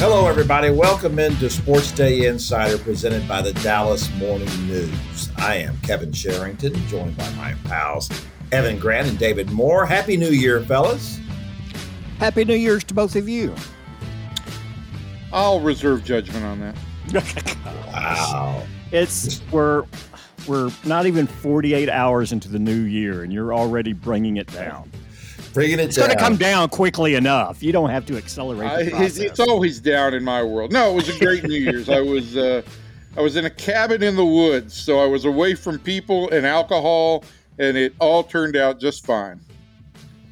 Hello, everybody. Welcome into Sports Day Insider presented by the Dallas Morning News. I am Kevin Sherrington, joined by my pals Evan Grant and David Moore. Happy New Year, fellas. Happy New Year's to both of you. I'll reserve judgment on that. Wow. It's we're we're not even 48 hours into the new year and you're already bringing it down. Bringing it It's going to come down quickly enough. You don't have to accelerate I, the it's, it's always down in my world. No, it was a great New Year's. I was uh, I was in a cabin in the woods, so I was away from people and alcohol, and it all turned out just fine.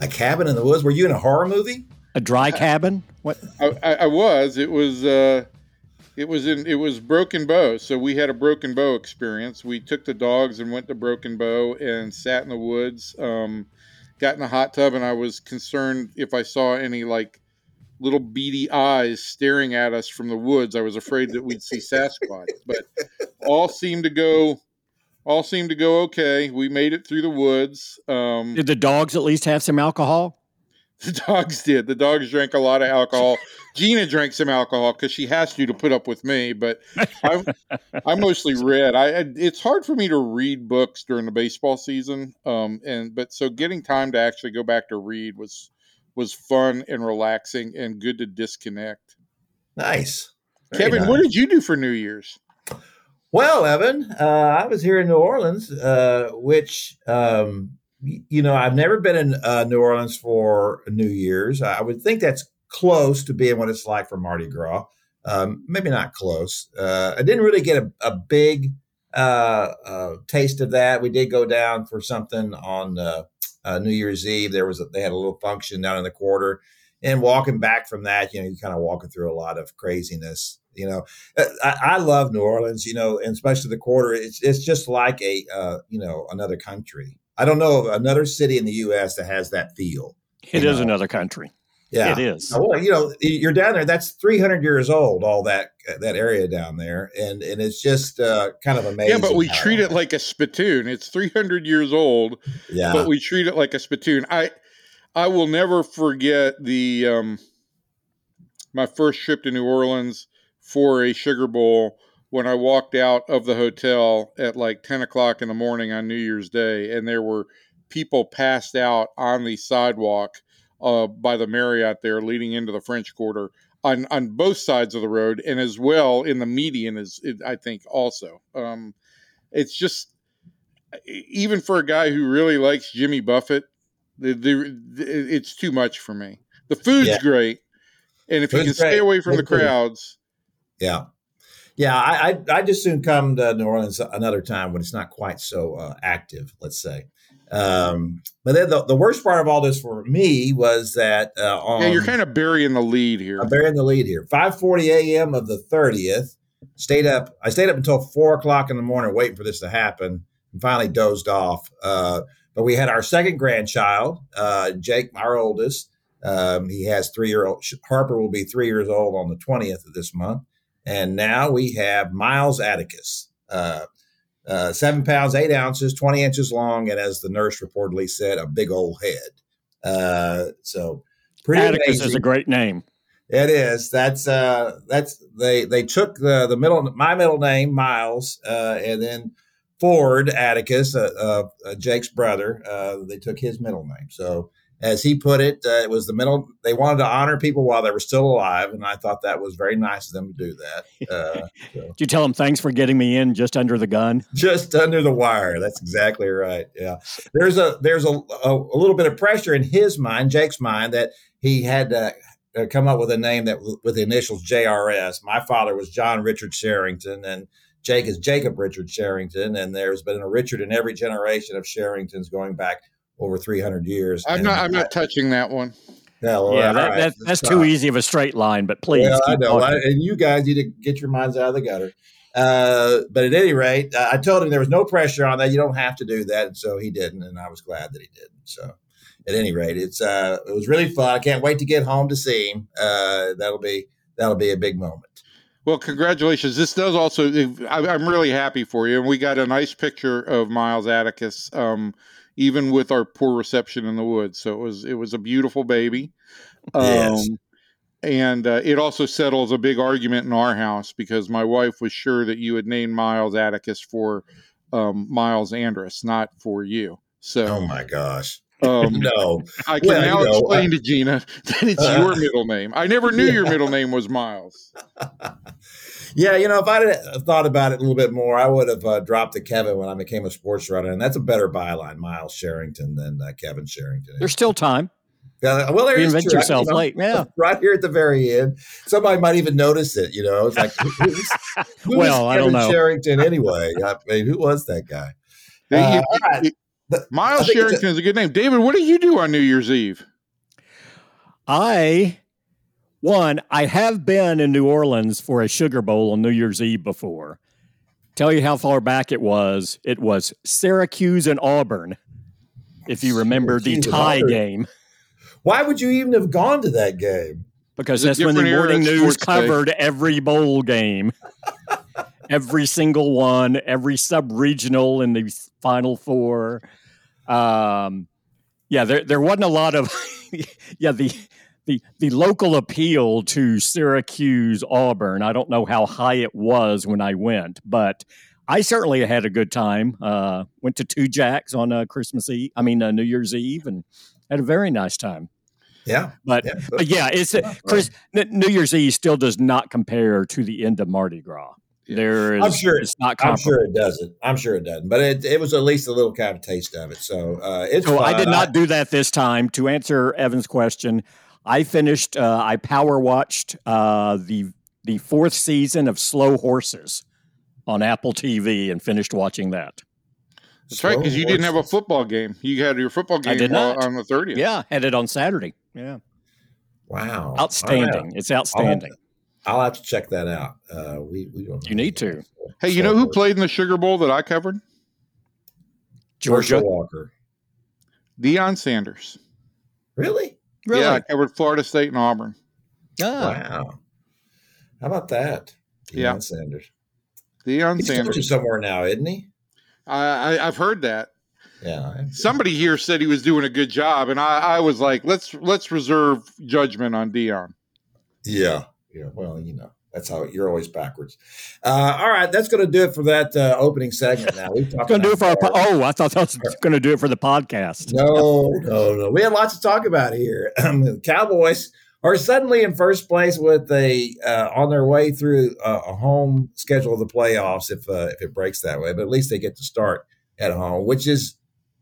a cabin in the woods. Were you in a horror movie? A dry cabin? What? I, I, I was. It was. Uh, it was in. It was Broken Bow. So we had a Broken Bow experience. We took the dogs and went to Broken Bow and sat in the woods. Um, got in the hot tub, and I was concerned if I saw any like little beady eyes staring at us from the woods. I was afraid that we'd see Sasquatch, but all seemed to go. All seemed to go okay. We made it through the woods. Um, Did the dogs at least have some alcohol? the dogs did. The dogs drank a lot of alcohol. Gina drank some alcohol because she has to to put up with me. But I, I mostly read. I it's hard for me to read books during the baseball season. Um, and but so getting time to actually go back to read was was fun and relaxing and good to disconnect. Nice. Very Kevin, nice. what did you do for New Year's? Well, Evan, uh, I was here in New Orleans, uh, which, um, you know, I've never been in uh, New Orleans for New Year's. I would think that's close to being what it's like for Mardi Gras. Um, maybe not close. Uh, I didn't really get a, a big uh, uh, taste of that. We did go down for something on uh, uh, New Year's Eve. There was a, they had a little function down in the quarter, and walking back from that, you know, you're kind of walking through a lot of craziness. You know, Uh, I, I love New Orleans, you know, and especially the quarter. It's it's just like a uh, you know another country. I don't know of another city in the U.S. that has that feel. It is know. another country. Yeah, It is. Well, you know, you're down there. That's 300 years old. All that that area down there, and and it's just uh, kind of amazing. Yeah, but we treat it like a spittoon. It's 300 years old, yeah, but we treat it like a spittoon. I I will never forget the um my first trip to New Orleans for a Sugar Bowl when I walked out of the hotel at like 10 o'clock in the morning on New Year's Day, and there were people passed out on the sidewalk uh, by the Marriott there leading into the French Quarter on on both sides of the road, and as well in the median is it, I think also. Um, it's just even for a guy who really likes Jimmy Buffett, the, the, the- it's too much for me. The food's Yeah. great, and if you Food's can stay away from the Good food. crowds, yeah, yeah. I I I just soon come to New Orleans another time when it's not quite so uh, active. Let's say. Um, but then the, the worst part of all this for me was that uh, on yeah, you're kind of burying the lead here. I'm bearing the lead here. 5:40 a.m. of the 30th. Stayed up. I stayed up until four o'clock in the morning waiting for this to happen, and finally dozed off. Uh, but we had our second grandchild, uh, Jake, our oldest. Um, he has three year old. Harper will be three years old on the 20th of this month, and now we have Miles Atticus. Uh, uh, seven pounds, eight ounces, 20 inches long, and as the nurse reportedly said, a big old head. Uh, so pretty Atticus amazing. is a great name. It is. That's uh that's they they took the the middle my middle name Miles uh and then Ford Atticus uh, uh, Jake's brother uh they took his middle name. So as he put it uh, it was the middle they wanted to honor people while they were still alive and I thought that was very nice of them to do that. Uh Did you tell him thanks for getting me in just under the gun? just under the wire. That's exactly right. Yeah, there's a there's a, a, a little bit of pressure in his mind, Jake's mind, that he had to uh, come up with a name that with the initials JRS. My father was John Richard Sherrington, and Jake is Jacob Richard Sherrington, and there's been a Richard in every generation of Sherringtons going back over 300 years. I'm not. I'm not touching that one. Yeah, yeah, all that, right, that, that's fine. too easy of a straight line, but please. Well, I know, I, and you guys need to get your minds out of the gutter. Uh, but at any rate, uh, I told him there was no pressure on that. You don't have to do that, and so he didn't, and I was glad that he didn't. So, at any rate, it's uh, it was really fun. I can't wait to get home to see him. Uh, that'll be that'll be a big moment. Well, congratulations. This does also. I, I'm really happy for you, and we got a nice picture of Miles Atticus, um, even with our poor reception in the woods. So it was it was a beautiful baby. Um, Yes. and uh, it also settles a big argument in our house because my wife was sure that you had named Miles Atticus for um, Miles Andrus, not for you. So, oh my gosh. Um, no, I can Well, now you know, explain to Gina that it's Uh, your middle name. I never knew your middle name was Miles. yeah, you know, if I'd have thought about it a little bit more, I would have uh, dropped the Kevin when I became a sports writer, and that's a better byline, Miles Sherrington, than uh, Kevin Sherrington. There's still time. Uh, well, there is Reinvent true. yourself You know, late. Yeah. right here at the very end. Somebody might even notice it. You know, it's like, who's, who's Well, I don't know. Sherrington anyway? I mean, who was that guy? Uh, you- all right. But Miles think it's a- Sherrington is a good name. David, what do you do on New Year's Eve? I one, I have been in New Orleans for a Sugar Bowl on New Year's Eve before. Tell you how far back it was. It was Syracuse and Auburn. If you remember the Syracuse and tie Auburn. game, Why would you even have gone to that game? because It's that's when the morning news sports day. covered every bowl game, every single one, every sub regional in the final four. Um, yeah, there there wasn't a lot of yeah the the the local appeal to Syracuse Auburn. I don't know how high it was when I went, but I certainly had a good time. Uh, went to Tujague's on uh, Christmas Eve. I mean uh, New Year's Eve, and had a very nice time. Yeah, But yeah. but yeah, it's Chris. N- New Year's Eve still does not compare to the end of Mardi Gras. Yeah. There is, I'm sure- it's not I'm sure it doesn't. I'm sure it doesn't. But it, it was at least a little kind of taste of it. So uh, it's. So I did not do that this time. To answer Evan's question, I finished. Uh, I power watched uh, the the fourth season of Slow Horses on Apple TV and finished watching that. That's right, because you didn't have a football game. You had your football game did not. on the 30th. Yeah, had it on Saturday. Yeah, Wow, outstanding. It's outstanding. I'll have to check that out. Uh, we we don't. You need to. Hey, you know who played in the Sugar Bowl that I covered? Georgia. Walker. Deion Sanders. Really? Really? Yeah, I covered Florida State and Auburn. Ah, Wow. How about that? Yeah. Deion Sanders. Deion He's coaching Sanders. somewhere now, isn't he? I, I, I've heard that. Yeah. Somebody here said he was doing a good job, and I, I was like, let's let's reserve judgment on Deion. Yeah. Yeah. Well, you know, that's how you're always backwards. Uh, all right. That's going to do it for that uh, opening segment now. We've going to do it for our. Po- oh, I thought that was going to do it for the podcast. No, no, no. We have lots to talk about here. the Cowboys are suddenly in first place with a uh, on their way through a, a home schedule of the playoffs. If uh, if it breaks that way, but at least they get to start at home, which is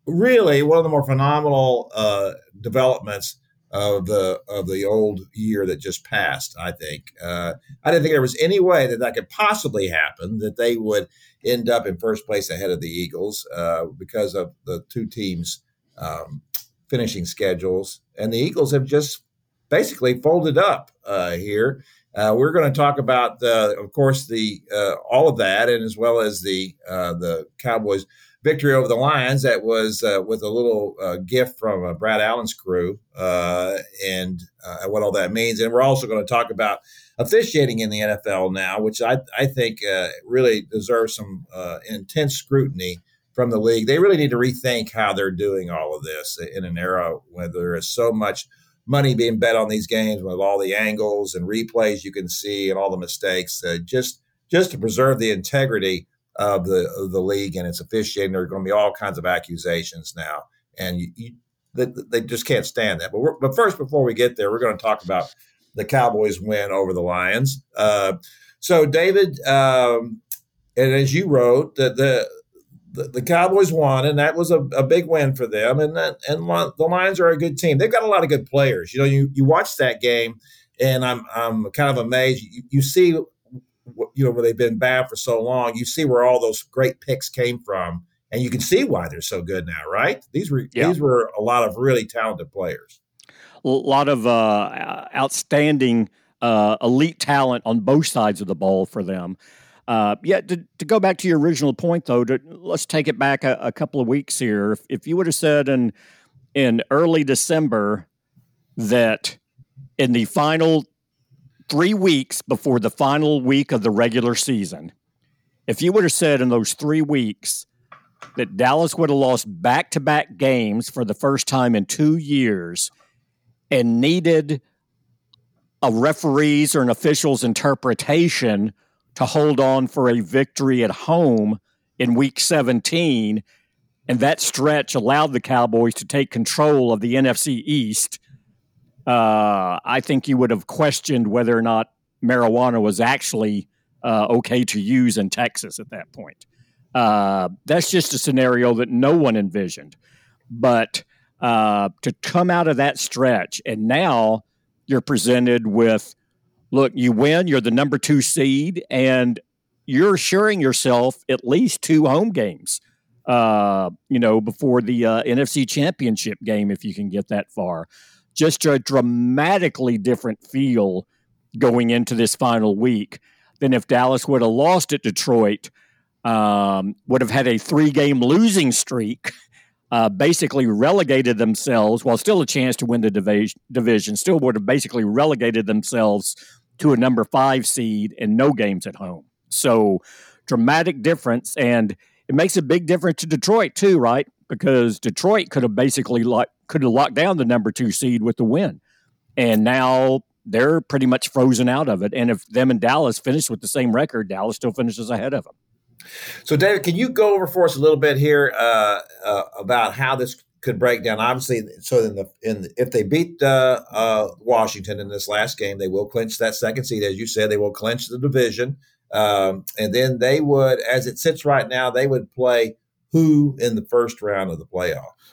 really one of the more phenomenal uh, developments of the of the old year that just passed. I think uh, I didn't think there was any way that that could possibly happen that they would end up in first place ahead of the Eagles uh, because of the two teams um, finishing schedules, and the Eagles have just basically folded up uh, here. Uh, we're going to talk about, uh, of course, the uh, all of that, and as well as the uh, the Cowboys' victory over the Lions. That was uh, with a little uh, gift from uh, Brad Allen's crew, uh, and uh, what all that means. And we're also going to talk about officiating in the NFL now, which I I think uh, really deserves some intense scrutiny from the league. They really need to rethink how they're doing all of this in an era where there is so much money being bet on these games with all the angles and replays you can see and all the mistakes. Just just to preserve the integrity of the of the league and its officiating, there are going to be all kinds of accusations now, and you, you, they, they just can't stand that. But but first, before we get there, we're going to talk about the Cowboys' win over the Lions. Uh, so, David, um, and as you wrote, that the the, the Cowboys won, and that was a, a big win for them. And that, and the Lions are a good team. They've got a lot of good players. You know, you you watch that game, and I'm I'm kind of amazed. You, you see, you know, where they've been bad for so long. You see where all those great picks came from, and you can see why they're so good now, right? These were Yeah. these were a lot of really talented players. a lot of uh, outstanding uh, elite talent on both sides of the ball for them. Uh, yeah, to, to go back to your original point, though, to, let's take it back a, a couple of weeks here. If, if you would have said in in early December that in the final three weeks before the final week of the regular season, if you would have said in those three weeks that Dallas would have lost back to back games for the first time in two years and needed a referee's or an official's interpretation to hold on for a victory at home in week 17. And that stretch allowed the Cowboys to take control of the NFC East. Uh, I think you would have questioned whether or not marijuana was actually uh, okay to use in Texas at that point. Uh, that's just a scenario that no one envisioned. But uh, to come out of that stretch and now you're presented with look, you win, you're the number two seed, and you're assuring yourself at least two home games. Uh, you know, before the NFC Championship game, if you can get that far. Just a dramatically different feel going into this final week than if Dallas would have lost at Detroit, um, would have had a three game losing streak uh, basically relegated themselves, while still a chance to win the division, division, still would have basically relegated themselves to a number five seed and no games at home. So dramatic difference, and it makes a big difference to Detroit too, right? Because Detroit could have basically like could have locked down the number two seed with the win, and now they're pretty much frozen out of it. And if them and Dallas finish with the same record, Dallas still finishes ahead of them. So, David, can you go over for us a little bit here uh, uh, about how this could break down? Obviously, so in the in the, if they beat uh, uh, Washington in this last game, they will clinch that second seed, as you said. They will clinch the division, um, and then they would, as it sits right now, they would play who in the first round of the playoffs?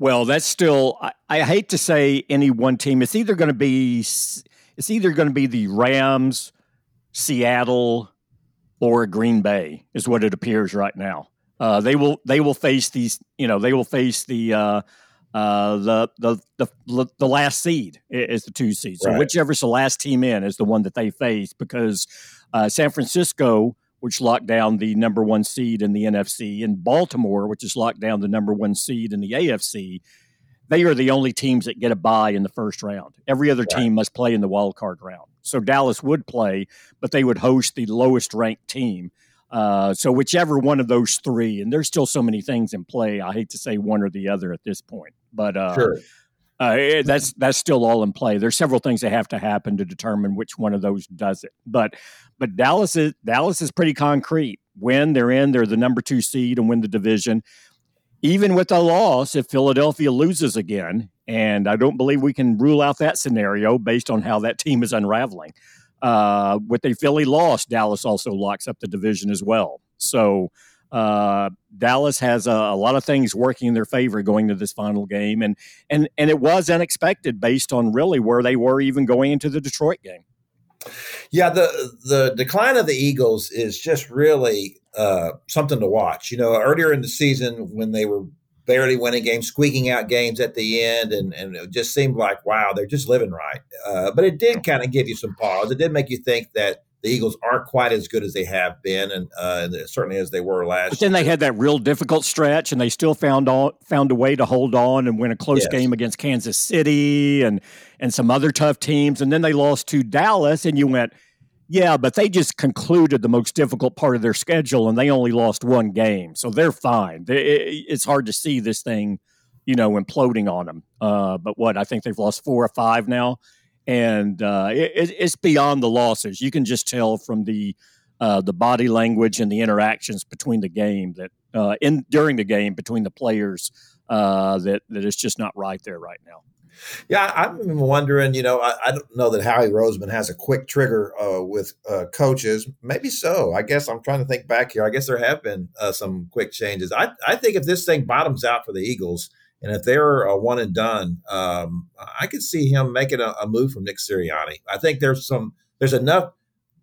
Well, that's still. I, I hate to say any one team. It's either going to be. It's either going to be the Rams, Seattle, or Green Bay is what it appears right now. Uh, they will they will face these you know they will face the uh, uh, the, the the the last seed is the two seed. So right. whichever's the last team in is the one that they face because uh, San Francisco, which locked down the number one seed in the NFC, and Baltimore, which has locked down the number one seed in the AFC, they are the only teams that get a bye in the first round. Every other right. team must play in the wild card round. So Dallas would play, but they would host the lowest ranked team. Uh, so whichever one of those three, and there's still so many things in play. I hate to say one or the other at this point, but uh, sure. Uh, eh, that's that's still all in play. There's several things that have to happen to determine which one of those does it. But but Dallas is Dallas is pretty concrete. When they're in, they're the number two seed and win the division even with a loss, if Philadelphia loses again, and I don't believe we can rule out that scenario based on how that team is unraveling. Uh, with a Philly loss, Dallas also locks up the division as well. So uh, Dallas has a, a, lot of things working in their favor going to this final game, and and and it was unexpected based on really where they were even going into the Detroit game. Yeah, the the decline of the Eagles is just really uh, something to watch. You know, earlier in the season when they were barely winning games, squeaking out games at the end, and, and it just seemed like, wow, they're just living right. Uh, but it did kind of give you some pause. It did make you think that the Eagles aren't quite as good as they have been, and, uh, and certainly as they were last. But then year. they had that real difficult stretch, and they still found on, found a way to hold on and win a close yes. game against Kansas City and and some other tough teams, and then they lost to Dallas, and you went, yeah, but they just concluded the most difficult part of their schedule, and they only lost one game, so they're fine. It's hard to see this thing, you know, imploding on them. Uh, but what I think they've lost four or five now and uh, it, it's beyond the losses. You can just tell from the uh, the body language and the interactions between the game that uh, in during the game between the players uh, that that it's just not right there right now. Yeah, I'm wondering. You know, I, I don't know that Howie Roseman has a quick trigger uh, with uh, coaches. Maybe so. I guess I'm trying to think back here. I guess there have been some quick changes. I I think if this thing bottoms out for the Eagles and if they're a one and done, um, I could see him making a, a, move from Nick Sirianni. I think there's some, there's enough.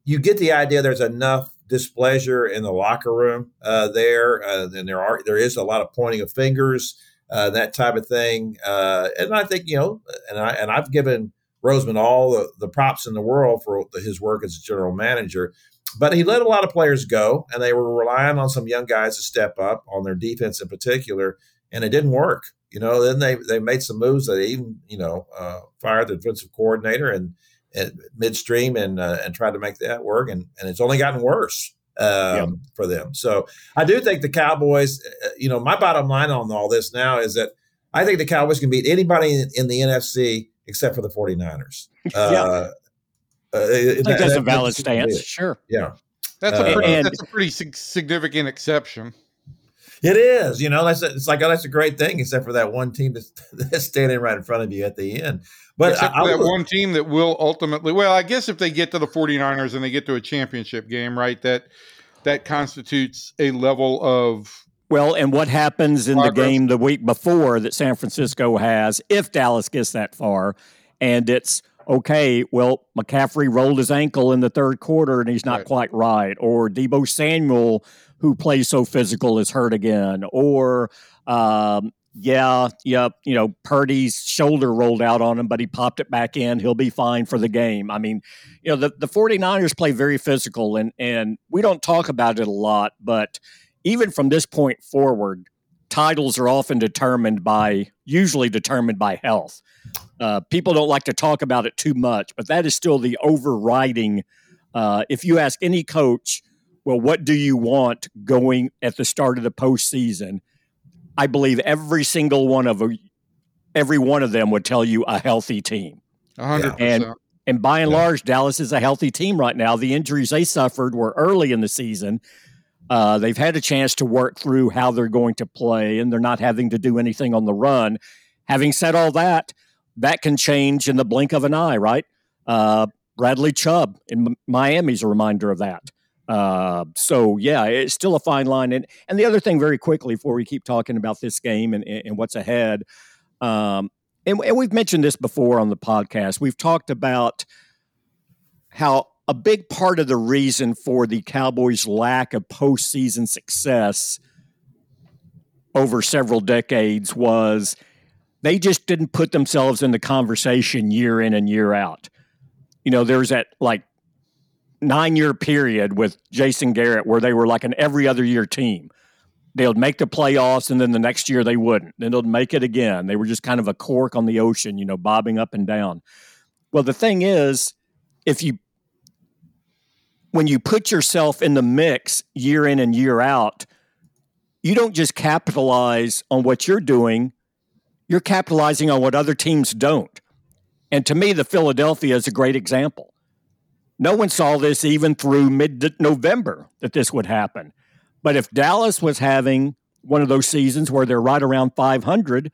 You get the idea. There's enough displeasure in the locker room uh, there, uh, and there are there is a lot of pointing of fingers, uh, that type of thing. Uh, and I think you know, and I and I've given Roseman all the, the props in the world for his work as a general manager. But he let a lot of players go, and they were relying on some young guys to step up on their defense in particular, and it didn't work. You know, then they they made some moves that even you know uh, fired the defensive coordinator and, and midstream and uh, and tried to make that work, and and it's only gotten worse um, yep. for them. So I do think the Cowboys. Uh, you know, my bottom line on all this now is that I think the Cowboys can beat anybody in, in the NFC except for the 49ers. Uh, Uh, I think that, that's a valid stance. Sure. Yeah. That's a pretty, and, that's a pretty significant exception. It is, you know, that's a, it's like oh, that's a great thing, except for that one team that's, that's standing right in front of you at the end. But except I, for that I, one team that will ultimately, well, I guess if they get to the 49ers and they get to a championship game, right, that that constitutes a level of well, and what happens in progress. the game the week before that San Francisco has, if Dallas gets that far, and it's okay, well, McCaffrey rolled his ankle in the third quarter and he's not right. quite right, or Deebo Samuel who plays so physical is hurt again, or um, yeah, yep, you know, Purdy's shoulder rolled out on him, but he popped it back in. He'll be fine for the game. I mean, you know, the, the 49ers play very physical and and we don't talk about it a lot, but even from this point forward, titles are often determined by usually determined by health. Uh, people don't like to talk about it too much, but that is still the overriding. Uh, if you ask any coach, well, what do you want going at the start of the postseason? I believe every single one of every one of them would tell you a healthy team. 100%. And and by and yeah. large, Dallas is a healthy team right now. The injuries they suffered were early in the season. Uh, they've had a chance to work through how they're going to play, and they're not having to do anything on the run. Having said all that, that can change in the blink of an eye, right? Uh, Bradley Chubb in Miami is a reminder of that. Uh, so yeah, it's still a fine line. And and the other thing, very quickly, before we keep talking about this game and, and what's ahead, um, and, and we've mentioned this before on the podcast. We've talked about how a big part of the reason for the Cowboys' lack of postseason success over several decades was they just didn't put themselves in the conversation year in and year out. You know, there's that like nine year period with Jason Garrett where they were like an every other year team. They would make the playoffs and then the next year they wouldn't. Then they'd make it again. They were just kind of a cork on the ocean, you know, bobbing up and down. Well, the thing is, if you when you put yourself in the mix year in and year out, you don't just capitalize on what you're doing, you're capitalizing on what other teams don't. And to me, the Philadelphia is a great example. No one saw this even through mid November that this would happen. But if Dallas was having one of those seasons where they're right around 500,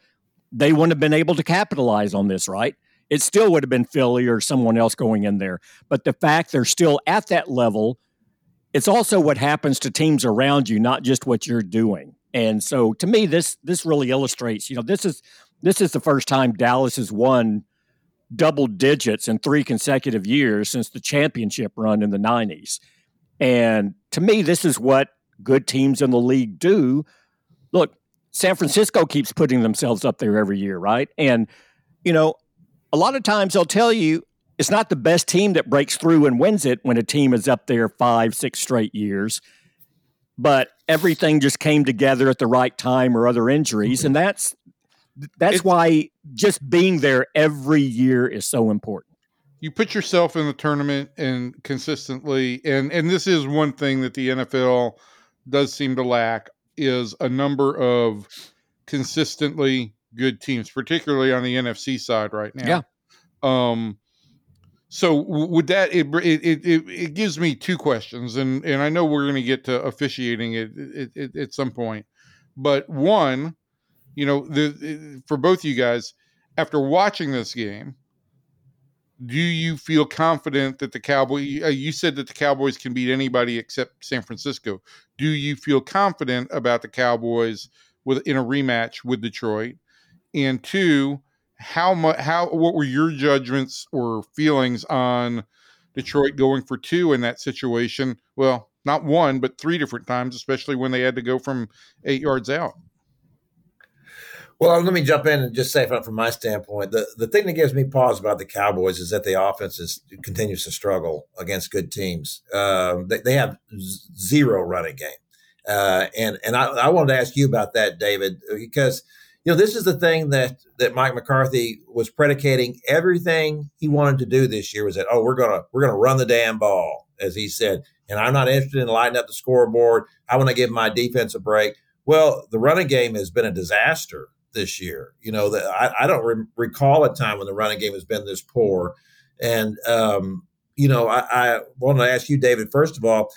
they wouldn't have been able to capitalize on this, right? It still would have been Philly or someone else going in there. But the fact they're still at that level, it's also what happens to teams around you, not just what you're doing. And so to me, this this really illustrates, you know, this is this is the first time Dallas has won double digits in three consecutive years since the championship run in the 90s. And to me, this is what good teams in the league do. Look, San Francisco keeps putting themselves up there every year, right? And, you know, a lot of times they'll tell you it's not the best team that breaks through and wins it when a team is up there five, six straight years. But everything just came together at the right time or other injuries. And that's that's it's, why just being there every year is so important. You put yourself in the tournament and consistently, and and this is one thing that the NFL does seem to lack is a number of consistently good teams, particularly on the NFC side right now. Yeah. Um. So would that it it it, it gives me two questions, and and I know we're going to get to officiating it, it, it at some point, but one you know, the for both you guys, after watching this game, do you feel confident that the Cowboys? Uh, you said that the Cowboys can beat anybody except San Francisco. Do you feel confident about the Cowboys with in a rematch with Detroit? And two, how much? How what were your judgments or feelings on Detroit going for two in that situation? Well, not one, but three different times, especially when they had to go from eight yards out. Well, let me jump in and just say from, from my standpoint, the, the thing that gives me pause about the Cowboys is that the offense is, continues to struggle against good teams. Um, they, they, have zero running game. Uh, and and I, I wanted to ask you about that, David, because you know this is the thing that that Mike McCarthy was predicating everything he wanted to do this year was that oh we're gonna we're gonna run the damn ball as he said, and I'm not interested in lighting up the scoreboard. I want to give my defense a break. Well, the running game has been a disaster this year. You know, that I, I don't re- recall a time when the running game has been this poor. And um, you know, I, I wanted to ask you, David. First of all,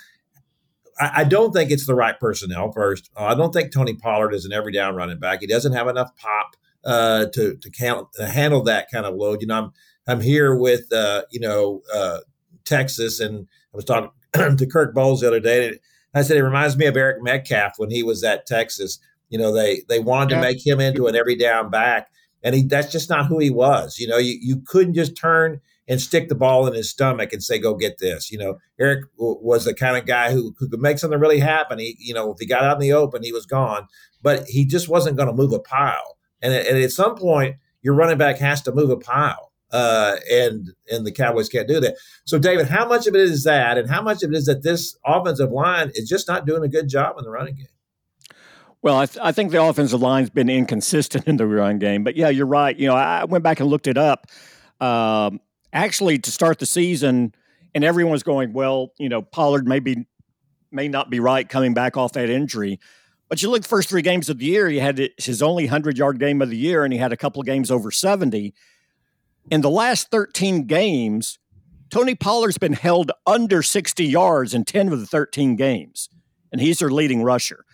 I, I don't think it's the right personnel. First, uh, I don't think Tony Pollard is an every down running back. He doesn't have enough pop uh, to to count, uh, handle that kind of load. You know, I'm I'm here with uh, you know uh, Texas, and I was talking to Kirk Bohls the other day. And I said it reminds me of Eric Metcalf when he was at Texas. You know, they they wanted yeah. to make him into an every down back, and he that's just not who he was. You know, you you couldn't just turn and stick the ball in his stomach and say, "Go get this." You know, Eric w- was the kind of guy who, who could make something really happen. He, you know, if he got out in the open, he was gone. But he just wasn't going to move a pile. And, and at some point, your running back has to move a pile. Uh, and and the Cowboys can't do that. So, David, how much of it is that, and how much of it is that this offensive line is just not doing a good job in the running game? Well, I, th- I think the offensive line's been inconsistent in the run game, but yeah, you're right. You know, I went back and looked it up. Um, actually to start the season, and everyone was going, well, you know, Pollard maybe may not be right coming back off that injury. But you look first three games of the year, he had his only 100 yard game of the year, and he had a couple of games over 70. In the last 13 games, Tony Pollard's been held under 60 yards in 10 of the 13 games, and he's their leading rusher.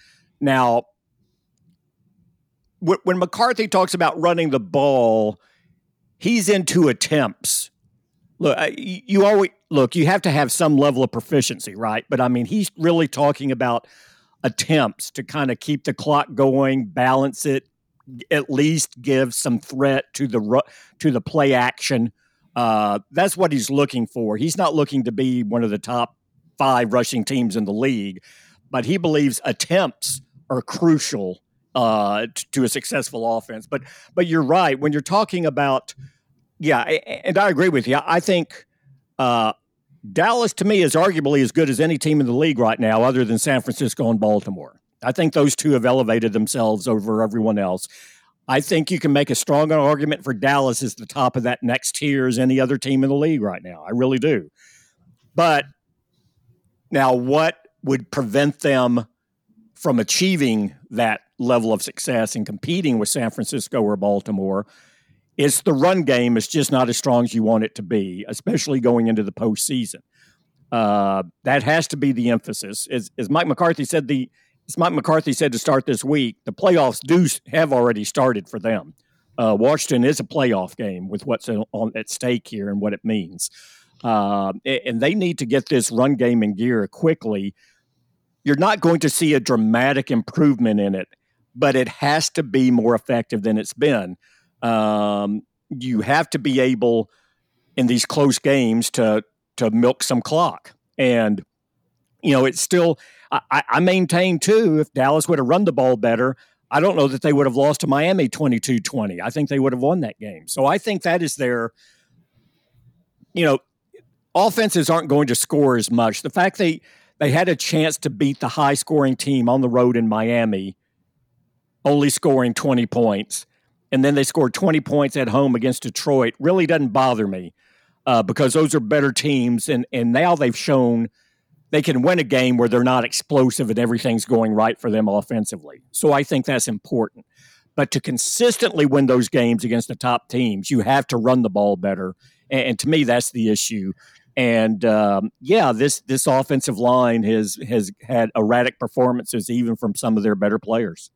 Now, when McCarthy talks about running the ball, he's into attempts look, you always look. You have to have some level of proficiency, right? But I mean, he's really talking about attempts to kind of keep the clock going, balance it, at least give some threat to the to the play action. Uh, that's what he's looking for. He's not looking to be one of the top five rushing teams in the league, but he believes attempts are crucial uh, to a successful offense. But but you're right when you're talking about yeah, and I agree with you. I think uh, Dallas to me is arguably as good as any team in the league right now, other than San Francisco and Baltimore. I think those two have elevated themselves over everyone else. I think you can make a strong argument for Dallas as the top of that next tier as any other team in the league right now. I really do. But now, what would prevent them from achieving that level of success in competing with San Francisco or Baltimore? It's the run game is just not as strong as you want it to be, especially going into the postseason. Uh, that has to be the emphasis. As, as Mike McCarthy said, the as Mike McCarthy said to start this week, the playoffs do have already started for them. Uh, Washington is a playoff game with what's on at stake here and what it means, uh, and they need to get this run game in gear quickly. You're not going to see a dramatic improvement in it, but it has to be more effective than it's been. Um, you have to be able in these close games to to milk some clock. And you know, it's still I, I maintain too, if Dallas would have run the ball better, I don't know that they would have lost to Miami 22-20. I think they would have won that game. So I think that is their you know, offenses aren't going to score as much. The fact they they had a chance to beat the high scoring team on the road in Miami, only scoring 20 points and then they scored 20 points at home against Detroit really doesn't bother me uh, because those are better teams. And, and now they've shown they can win a game where they're not explosive and everything's going right for them offensively. So I think that's important. But to consistently win those games against the top teams, you have to run the ball better. And, and to me, that's the issue. And um, yeah, this this offensive line has has had erratic performances even from some of their better players.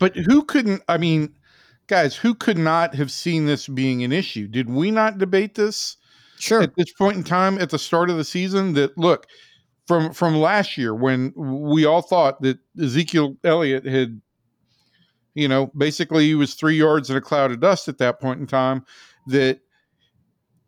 But who couldn't? I mean, guys, who could not have seen this being an issue? Did we not debate this? Sure. At this point in time, at the start of the season, that look from from last year when we all thought that Ezekiel Elliott had, you know, basically he was three yards in a cloud of dust at that point in time. That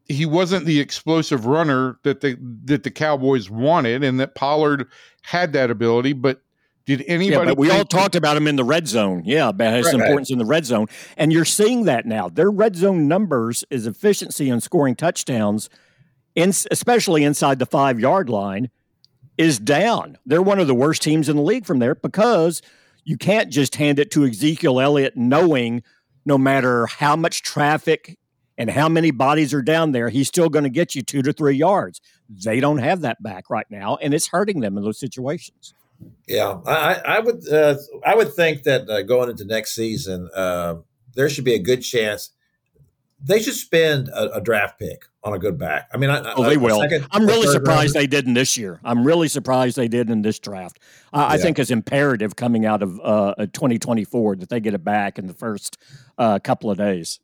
he wasn't the explosive runner that the that the Cowboys wanted, and that Pollard had that ability, but did anybody? Yeah, we all talked about him in the red zone. Yeah, about his right. importance in the red zone, and you're seeing that now. Their red zone numbers, is efficiency in scoring touchdowns, in, especially inside the five yard line, is down. They're one of the worst teams in the league from there because you can't just hand it to Ezekiel Elliott, knowing no matter how much traffic and how many bodies are down there, he's still going to get you two to three yards. They don't have that back right now, and it's hurting them in those situations. Yeah, I, I would uh, I would think that uh, going into next season, uh, there should be a good chance they should spend a, a, draft pick on a good back. I mean, I, oh, they will. Second, I'm really surprised round. they didn't this year. I'm really surprised they did in this draft. I, yeah. I think it's imperative coming out of uh, 2024 that they get it back in the first uh, couple of days.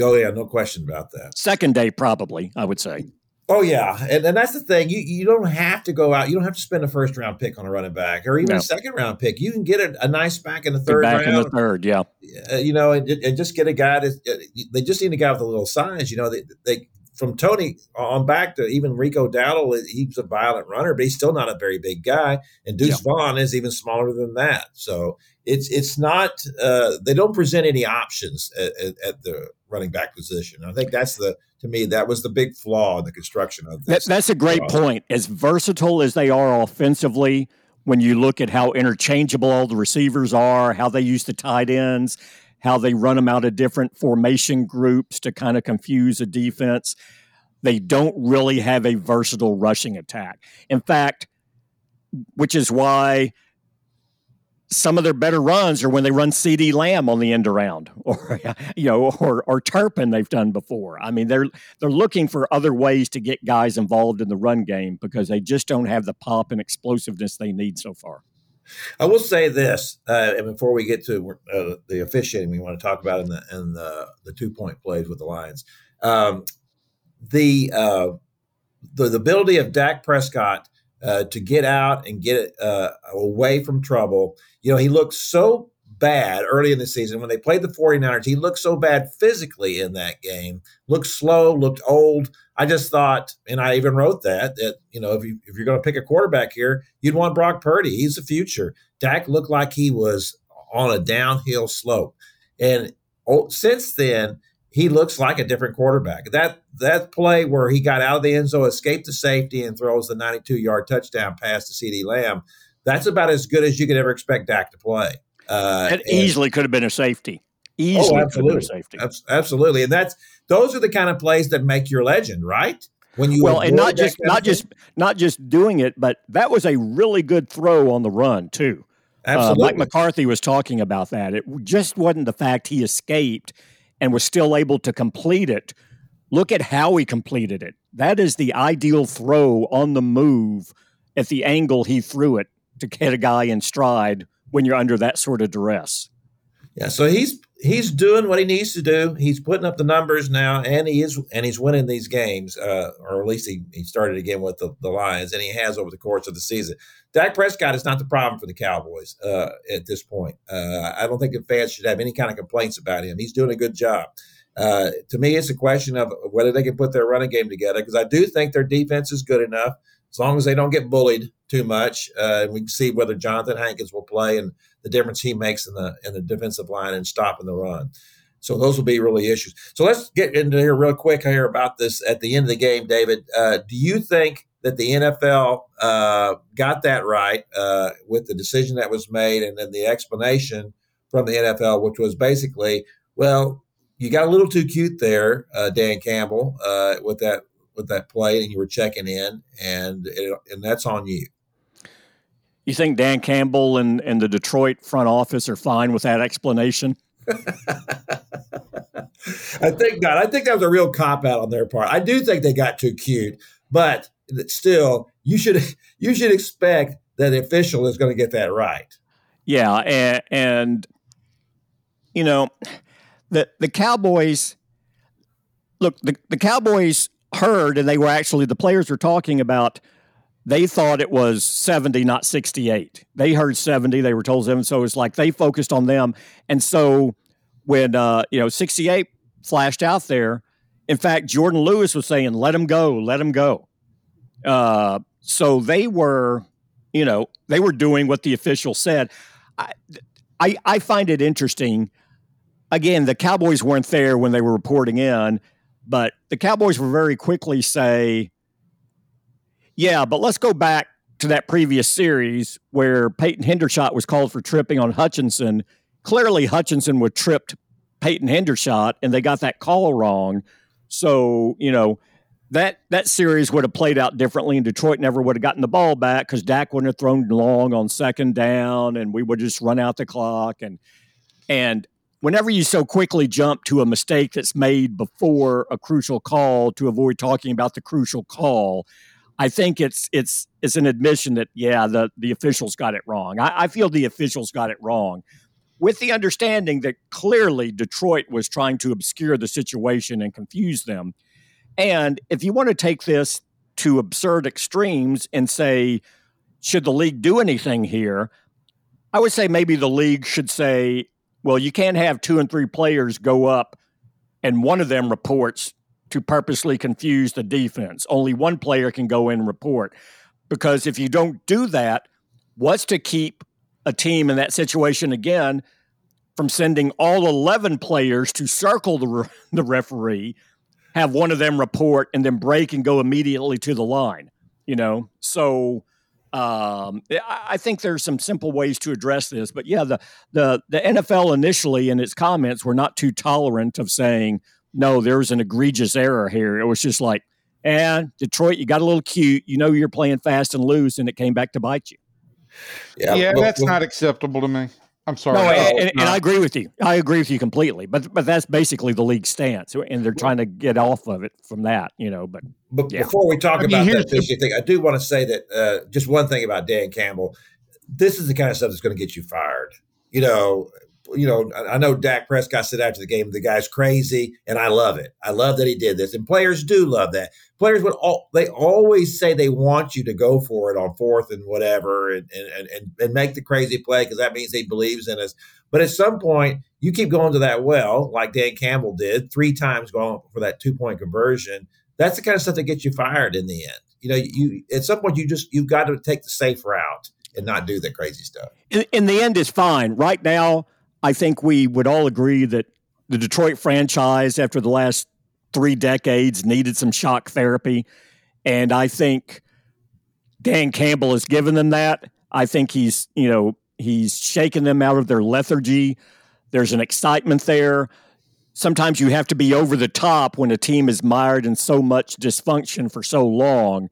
Oh yeah, no question about that. Second day, probably. I would say. Oh yeah, and, and that's the thing. You you don't have to go out. You don't have to spend a first round pick on a running back or even no. a second round pick. You can get a, a nice back in the third back round. in the third, yeah. Uh, you know, and, and, just get a guy that uh, they just need a guy with a little size. You know, they, they from Tony on back to even Rico Dowdle, he's a violent runner, but he's still not a very big guy. And Deuce yeah. Vaughn is even smaller than that. So it's it's not uh, they don't present any options at, at, at, the running back position. I think that's the to me that was the big flaw in the construction of this. That, that's a great point. As versatile as they are offensively, when you look at how interchangeable all the receivers are, how they use the tight ends, how they run them out of different formation groups to kind of confuse a defense. They don't really have a versatile rushing attack. In fact, which is why some of their better runs are when they run CeeDee Lamb on the end around or you know or or Turpin they've done before. I mean they're they're looking for other ways to get guys involved in the run game because they just don't have the pop and explosiveness they need so far. I will say this, uh, and before we get to uh, the officiating, we want to talk about in the in the, the two point plays with the Lions, um, the, uh, the the ability of Dak Prescott uh, to get out and get uh, away from trouble. You know, he looked so bad early in the season when they played the 49ers. He looked so bad physically in that game, looked slow, looked old. I just thought, and I even wrote that, that, you know, if, you, if you're going to pick a quarterback here, you'd want Brock Purdy. He's the future. Dak looked like he was on a downhill slope. And oh, since then, he looks like a different quarterback. That that play where he got out of the end zone, escaped the safety, and throws the 92 yard touchdown pass to CeeDee Lamb, that's about as good as you could ever expect Dak to play. Uh, it easily could have been a safety. Easily oh, absolutely. safety. Absolutely. And that's those are the kind of plays that make your legend, right? When you well, and not just not just not just doing it, but that was a really good throw on the run too. Absolutely. Uh, Mike McCarthy was talking about that. It just wasn't the fact he escaped and was still able to complete it. Look at how he completed it. That is the ideal throw on the move at the angle he threw it to get a guy in stride when you're under that sort of duress. Yeah, so he's he's doing what he needs to do. He's putting up the numbers now, and he is and he's winning these games, uh, or at least he, he started again with the, the Lions, and he has over the course of the season. Dak Prescott is not the problem for the Cowboys uh, at this point. Uh, I don't think the fans should have any kind of complaints about him. He's doing a good job. Uh, to me, it's a question of whether they can put their running game together because I do think their defense is good enough as long as they don't get bullied too much. Uh, and we can see whether Johnathan Hankins will play and the difference he makes in the in the defensive line and stopping the run. So those will be really issues. So let's get into here real quick here about this at the end of the game, David. Uh, do you think that the NFL uh, got that right uh, with the decision that was made and then the explanation from the NFL, which was basically, well, you got a little too cute there, uh, Dan Campbell, uh, with that with that play, and you were checking in, and it, and that's on you. You think Dan Campbell and, and the Detroit front office are fine with that explanation? I think not. I think that was a real cop out on their part. I do think they got too cute, but still, you should you should expect that the official is going to get that right. Yeah, and, and you know, the the Cowboys. Look, the the Cowboys heard, and they were actually the players were talking about they thought it was 70, not 68. They heard 70, they were told 7. So it's like they focused on them. And so when, uh, you know, 68 flashed out there, in fact, Jourdan Lewis was saying, let him go, let him go. Uh, so they were, you know, they were doing what the official said. I, I, I find it interesting. Again, the Cowboys weren't there when they were reporting in, but the Cowboys were very quickly say, yeah, but let's go back to that previous series where Peyton Hendershot was called for tripping on Hutchinson. Clearly, Hutchinson would tripped Peyton Hendershot, and they got that call wrong. So you know that that series would have played out differently, and Detroit never would have gotten the ball back because Dak wouldn't have thrown long on second down, and we would just run out the clock. and And whenever you so quickly jump to a mistake that's made before a crucial call to avoid talking about the crucial call, I think it's it's it's an admission that yeah, the the officials got it wrong. I, I feel the officials got it wrong, with the understanding that clearly Detroit was trying to obscure the situation and confuse them. And if you want to take this to absurd extremes and say, should the league do anything here? I would say maybe the league should say, well, you can't have two and three players go up and one of them reports to purposely confuse the defense. Only one player can go in and report. Because if you don't do that, what's to keep a team in that situation again from sending all 11 players to circle the, re- the referee, have one of them report, and then break and go immediately to the line? You know, so um, I think there's some simple ways to address this, but yeah, the the the NFL initially in its comments were not too tolerant of saying no, there was an egregious error here. It was just like, and eh, Detroit, you got a little cute. You know, you're playing fast and loose, and it came back to bite you. Yeah, yeah, but, that's but, not acceptable to me. I'm sorry. No, and, and, and, I agree with you. I agree with you completely. But but that's basically the league stance, and they're trying to get off of it from that, you know. But, but yeah. before we talk I about mean, that fishing thing, I do want to say that uh, just one thing about Dan Campbell. This is the kind of stuff that's going to get you fired. You know, you know, I know Dak Prescott said after the game, the guy's crazy, and I love it. I love that he did this, and players do love that. Players would all they always say they want you to go for it on fourth and whatever, and and and, and make the crazy play because that means he believes in us. But at some point, you keep going to that well, like Dan Campbell did three times, going for that two point conversion. That's the kind of stuff that gets you fired in the end. You know, you at some point you just you've got to take the safe route and not do the crazy stuff. In, in the end, it's fine. Right now, I think we would all agree that the Detroit franchise, after the last three decades, needed some shock therapy. And I think Dan Campbell has given them that. I think he's, you know, he's shaken them out of their lethargy. There's an excitement there. Sometimes you have to be over the top when a team is mired in so much dysfunction for so long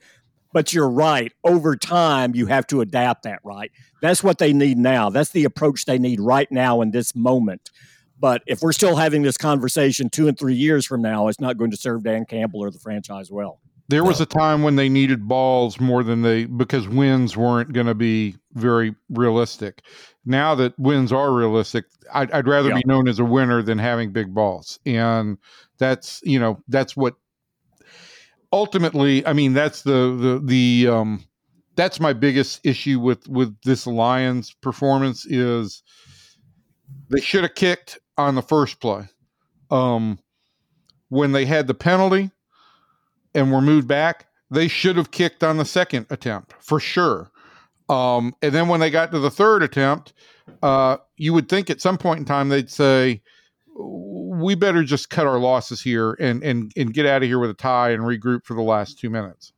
but you're right. Over time, you have to adapt that, right? That's what they need now. That's the approach they need right now in this moment. But if we're still having this conversation two and three years from now, it's not going to serve Dan Campbell or the franchise well. There was a time when they needed balls more than they because wins weren't going to be very realistic. Now that wins are realistic, I'd, I'd rather yeah. be known as a winner than having big balls, and that's you know that's what ultimately, I mean, that's the the the um, that's my biggest issue with with this Lions performance is they should have kicked on the first play. Um, when they had the penalty and were moved back, they should have kicked on the second attempt for sure. Um, and then when they got to the third attempt, uh, you would think at some point in time they'd say, we better just cut our losses here and and and get out of here with a tie and regroup for the last two minutes.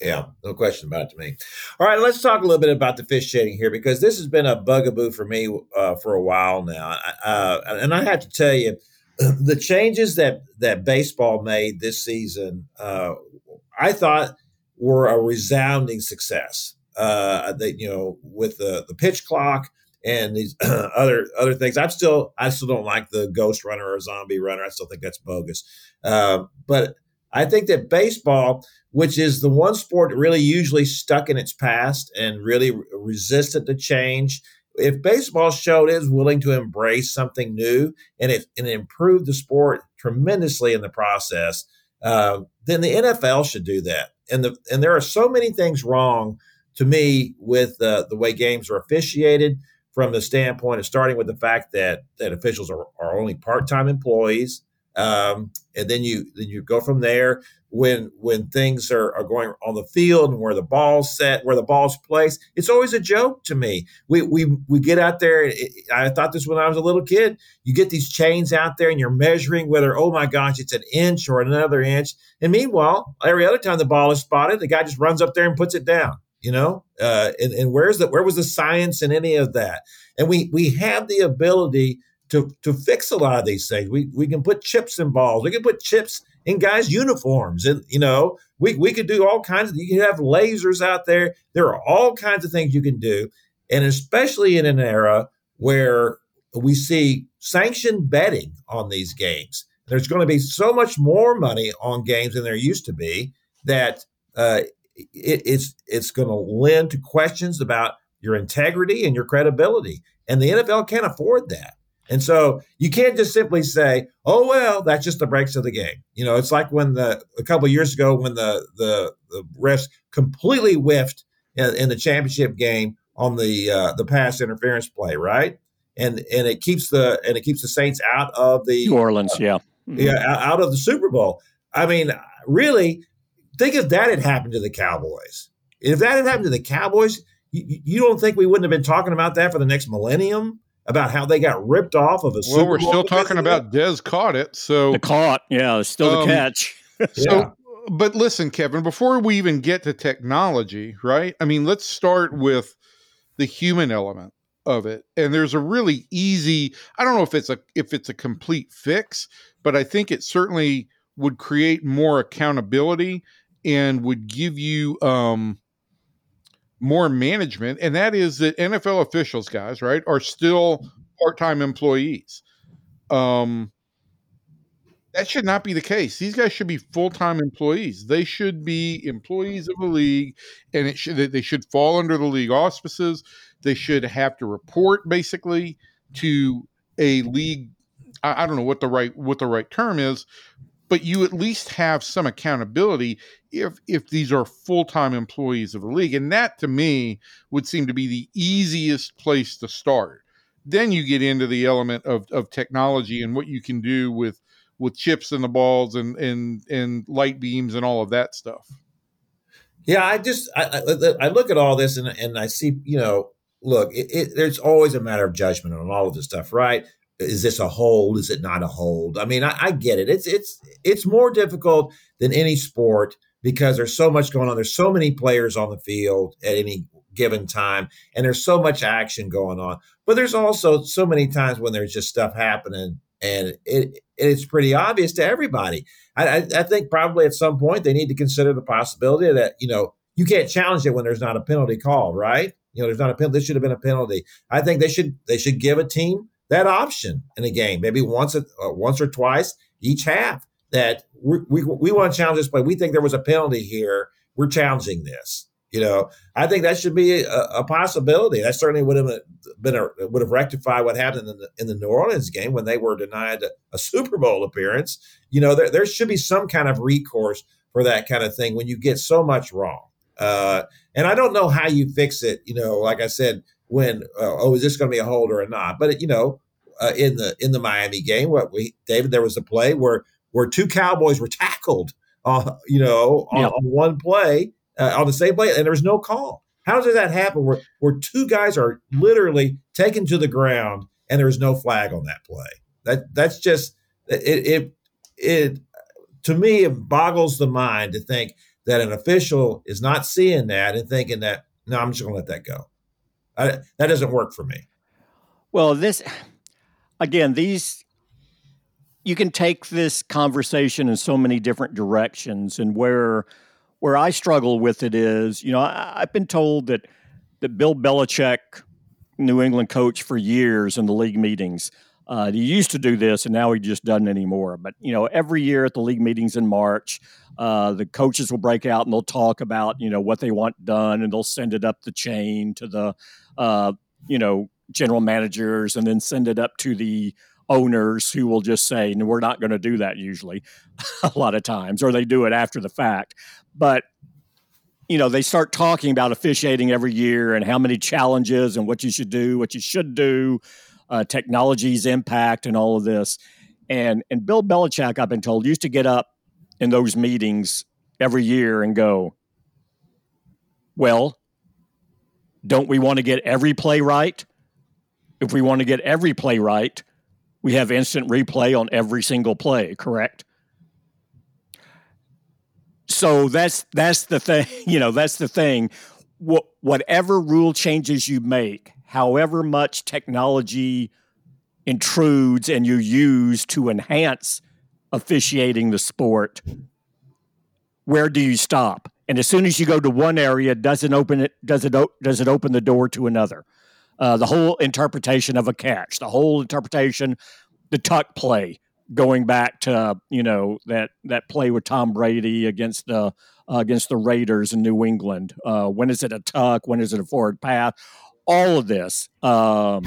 Yeah, no question about it to me. All right, let's talk a little bit about the fish shading here because this has been a bugaboo for me uh, for a while now, uh, and I have to tell you, the changes that that baseball made this season, uh, I thought were a resounding success. Uh, that you know, with the the pitch clock, and these other other things. I'm still I still don't like the ghost runner or zombie runner. I still think that's bogus. Uh, but I think that baseball, which is the one sport really usually stuck in its past and really resistant to change, if baseball showed is willing to embrace something new and it and improve the sport tremendously in the process, uh, then the NFL should do that. And the and there are so many things wrong to me with uh, the way games are officiated from the standpoint of starting with the fact that that officials are, are only part-time employees um, and then you then you go from there. When when things are, are going on the field and where the ball's set where the ball's placed it's always a joke to me. We we, we get out there it, i thought this when i was a little kid you get these chains out there and you're measuring whether oh my gosh it's an inch or another inch. And meanwhile every other time the ball is spotted the guy just runs up there and puts it down you know? Uh, and, and where's the where was the science in any of that? And we we have the ability to to fix a lot of these things. We we can put chips in balls. We can put chips in guys uniforms. And you know we we could do all kinds of you can have lasers out there. There are all kinds of things you can do. And especially in an era where we see sanctioned betting on these games. There's going to be so much more money on games than there used to be that uh, it, it's it's going to lend to questions about your integrity and your credibility. And the NFL can't afford that. And so you can't just simply say, "Oh well, that's just the breaks of the game." You know, it's like when the a couple years ago when the the, the refs completely whiffed in, in, the championship game on the uh, the pass interference play, right? And and it keeps the and it keeps the Saints out of the New Orleans, uh, yeah, mm-hmm. yeah, out of the Super Bowl. I mean, really, think if that had happened to the Cowboys. If that had happened to the Cowboys, you, you don't think we wouldn't have been talking about that for the next millennium? About how they got ripped off of a well, Super we're still talking about Dez caught it, so the caught, yeah, still um, the catch. so, yeah. but listen, Kevin, before we even get to technology, right? I mean, let's start with the human element of it. And there's a really easy, I don't know if it's a if it's a complete fix, but I think it certainly would create more accountability and would give you um more management, and that is that NFL officials, guys, right, are still part-time employees. Um, that should not be the case. These guys should be full-time employees. They should be employees of the league, and it should they should fall under the league auspices. They should have to report basically to a league. I, I don't know what the right what the right term is, but you at least have some accountability if if these are full-time employees of the league and that to me would seem to be the easiest place to start then you get into the element of, of technology and what you can do with with chips and the balls and and and light beams and all of that stuff yeah i just i, I, I look at all this and, and i see you know look it, it, there's always a matter of judgment on all of this stuff right is this a hold? Is it not a hold? I mean, I, I, get it. It's it's it's more difficult than any sport because there's so much going on. There's so many players on the field at any given time, and there's so much action going on. But there's also so many times when there's just stuff happening, and it it's pretty obvious to everybody. I, I, think probably at some point they need to consider the possibility that you know you can't challenge it when there's not a penalty call, right? You know, there's not a penalty. This should have been a penalty. I think they should they should give a team that option in a game, maybe once uh, once or twice each half. That we, we, we want to challenge this play. We think there was a penalty here. We're challenging this. You know, I think that should be a, a possibility. That certainly would have been a, would have rectified what happened in the, in the New Orleans game when they were denied a, a Super Bowl appearance. You know, there, there should be some kind of recourse for that kind of thing when you get so much wrong. Uh, and I don't know how you fix it. You know, like I said, when uh, oh is this going to be a hold or not? But you know, uh, in the in the Miami game, what we David, there was a play where where two Cowboys were tackled, uh, you know, on, on one play uh, on the same play, and there was no call. How does that happen? Where where two guys are literally taken to the ground and there's no flag on that play? That that's just it. It, it to me it boggles the mind to think that an official is not seeing that and thinking that no, I'm just going to let that go. I, that doesn't work for me. Well, this again, these you can take this conversation in so many different directions, and where where I struggle with it is, you know, I, have been told that that Bill Belichick, New England coach for years in the league meetings, uh, he used to do this, and now he just doesn't anymore. But you know, every year at the league meetings in March, uh, the coaches will break out and they'll talk about you know what they want done, and they'll send it up the chain to the uh, you know general managers, and then send it up to the owners who will just say, "No, we're not going to do that." Usually, a lot of times, or they do it after the fact. But you know, they start talking about officiating every year and how many challenges and what you should do, what you should do uh, technology's impact and all of this. And and Bill Belichick, I've been told, used to get up in those meetings every year and go, "Well, don't we want to get every play right? If we want to get every play right, we have instant replay on every single play, correct?" So that's that's the thing, you know, that's the thing. What, whatever rule changes you make, however much technology intrudes and you use to enhance officiating the sport, where do you stop? And as soon as you go to one area, does it open it? Does it does it open the door to another? Uh, the whole interpretation of a catch, the whole interpretation, the tuck play, going back to you know that that play with Tom Brady against the uh, against the Raiders in New England. Uh, when is it a tuck? When is it a forward path? All of this. Um,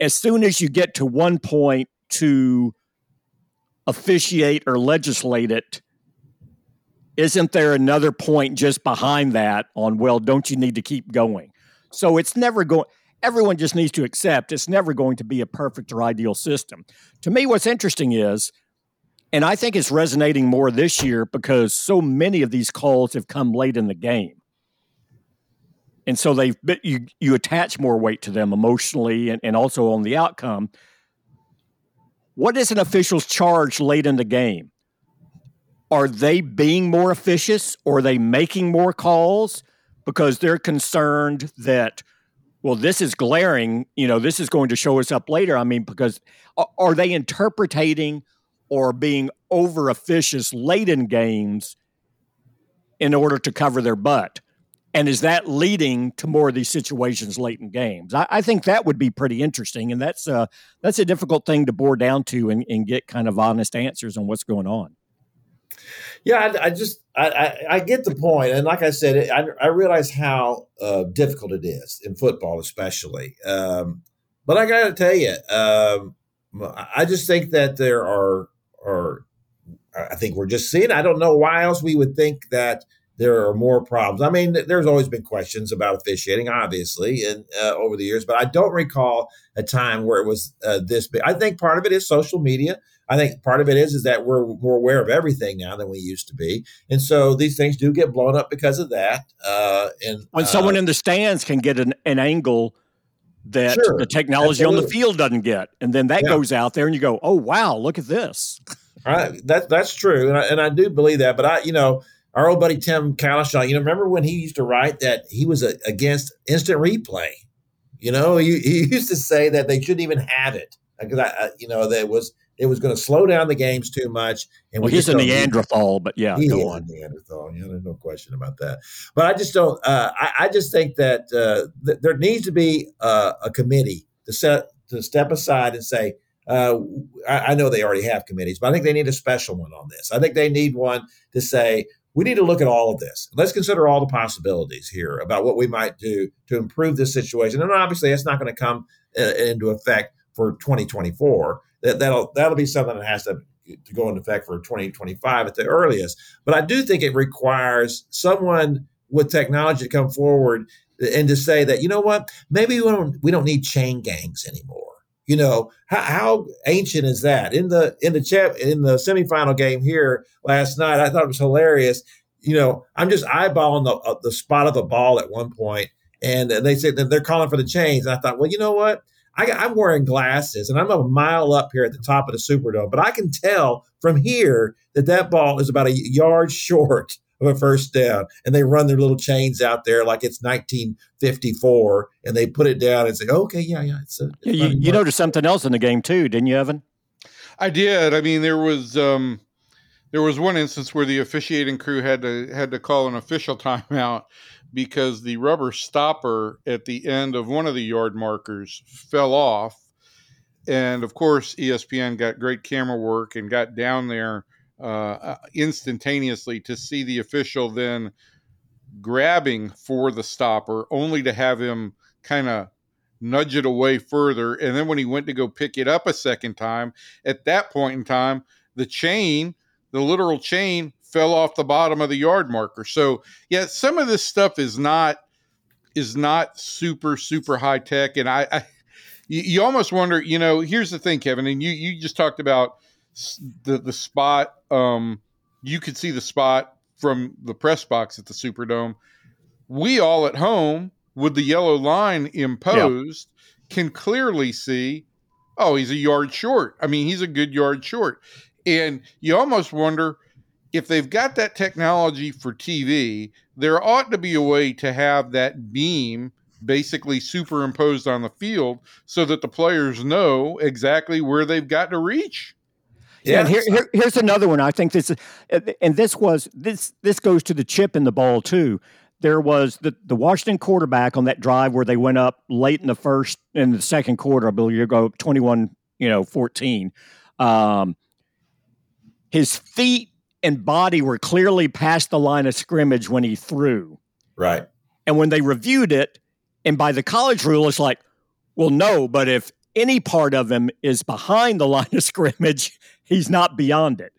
as soon as you get to one point to officiate or legislate it, isn't there another point just behind that on well, don't you need to keep going? So it's never going everyone just needs to accept it's never going to be a perfect or ideal system. To me, what's interesting is, and I think it's resonating more this year because so many of these calls have come late in the game. And so they've you you attach more weight to them emotionally and, and also on the outcome. What is an official's charge late in the game? Are they being more officious or are they making more calls because they're concerned that well, this is glaring. You know, this is going to show us up later. I mean, because are they interpreting or being over officious late in games in order to cover their butt? And is that leading to more of these situations late in games? I, I think that would be pretty interesting, and that's a that's a difficult thing to bore down to and, and get kind of honest answers on what's going on. Yeah, I, I just I, I, I, get the point, and like I said, I, I realize how uh, difficult it is in football, especially. Um, but I got to tell you, um, I just think that there are are I think we're just seeing. I don't know why else we would think that there are more problems. I mean, there's always been questions about officiating, obviously, and uh, over the years, but I don't recall a time where it was uh, this big. I think part of it is social media. I think part of it is is that we're more aware of everything now than we used to be, and so these things do get blown up because of that. Uh, and when someone uh, in the stands can get an, an angle that sure, the technology absolutely. on the field doesn't get, and then that yeah. goes out there, and you go, "Oh wow, look at this." Right, that that's true, and I, and I do believe that. But I, you know, our old buddy Tim Cowlishaw, you know, remember when he used to write that he was a, against instant replay? You know, he, he used to say that they shouldn't even have it because I, you know, that was it was going to slow down the games too much. And well, we he's a Neanderthal, but yeah, he go on. Neanderthal. Yeah, there's no question about that. But I just don't. Uh, I, I, just think that uh, th- there needs to be uh, a committee to set to step aside and say. Uh, I, I know they already have committees, but I think they need a special one on this. I think they need one to say we need to look at all of this. Let's consider all the possibilities here about what we might do to improve this situation. And obviously, it's not going to come uh, into effect for 2024 that that'll that'll be something that has to to go into effect for 2025 at the earliest. But I do think it requires someone with technology to come forward and to say that you know what maybe we don't we don't need chain gangs anymore. You know how, how ancient is that? In the in the chat in the semifinal game here last night, I thought it was hilarious. You know, I'm just eyeballing the uh, the spot of the ball at one point, and they said that they're calling for the chains. And I thought, well, you know what? I, am wearing glasses and I'm a mile up here at the top of the Superdome, but I can tell from here that that ball is about a yard short of a first down. And they run their little chains out there like it's 1954 and they put it down and say, okay, yeah, yeah. It's, a, it's you, you noticed something else in the game too, didn't you, Evan? I did. I mean, there was, um, there was one instance where the officiating crew had to had to call an official timeout because the rubber stopper at the end of one of the yard markers fell off. And of course, ESPN got great camera work and got down there uh, uh, instantaneously to see the official then grabbing for the stopper, only to have him kind of nudge it away further. And then when he went to go pick it up a second time, at that point in time, the chain, the literal chain, fell off the bottom of the yard marker. So yeah, some of this stuff is not is not super super high tech, and I, I you, almost wonder. You know, here's the thing, Kevin, and you you just talked about the the spot. Um, you could see the spot from the press box at the Superdome. We all at home with the yellow line imposed yeah. can clearly see. Oh, he's a yard short. I mean, he's a good yard short. And you almost wonder if they've got that technology for TV, there ought to be a way to have that beam basically superimposed on the field so that the players know exactly where they've got to reach. Yeah, and here, here, here's another one. I think this, and this was this this goes to the chip in the ball too. there was the, the Washington quarterback on that drive where they went up late in the first in the second quarter, I believe you go 21, you know, 14. Um, his feet and body were clearly past the line of scrimmage when he threw. Right. And when they reviewed it, and by the college rule, it's like, well, no, but if any part of him is behind the line of scrimmage, he's not beyond it.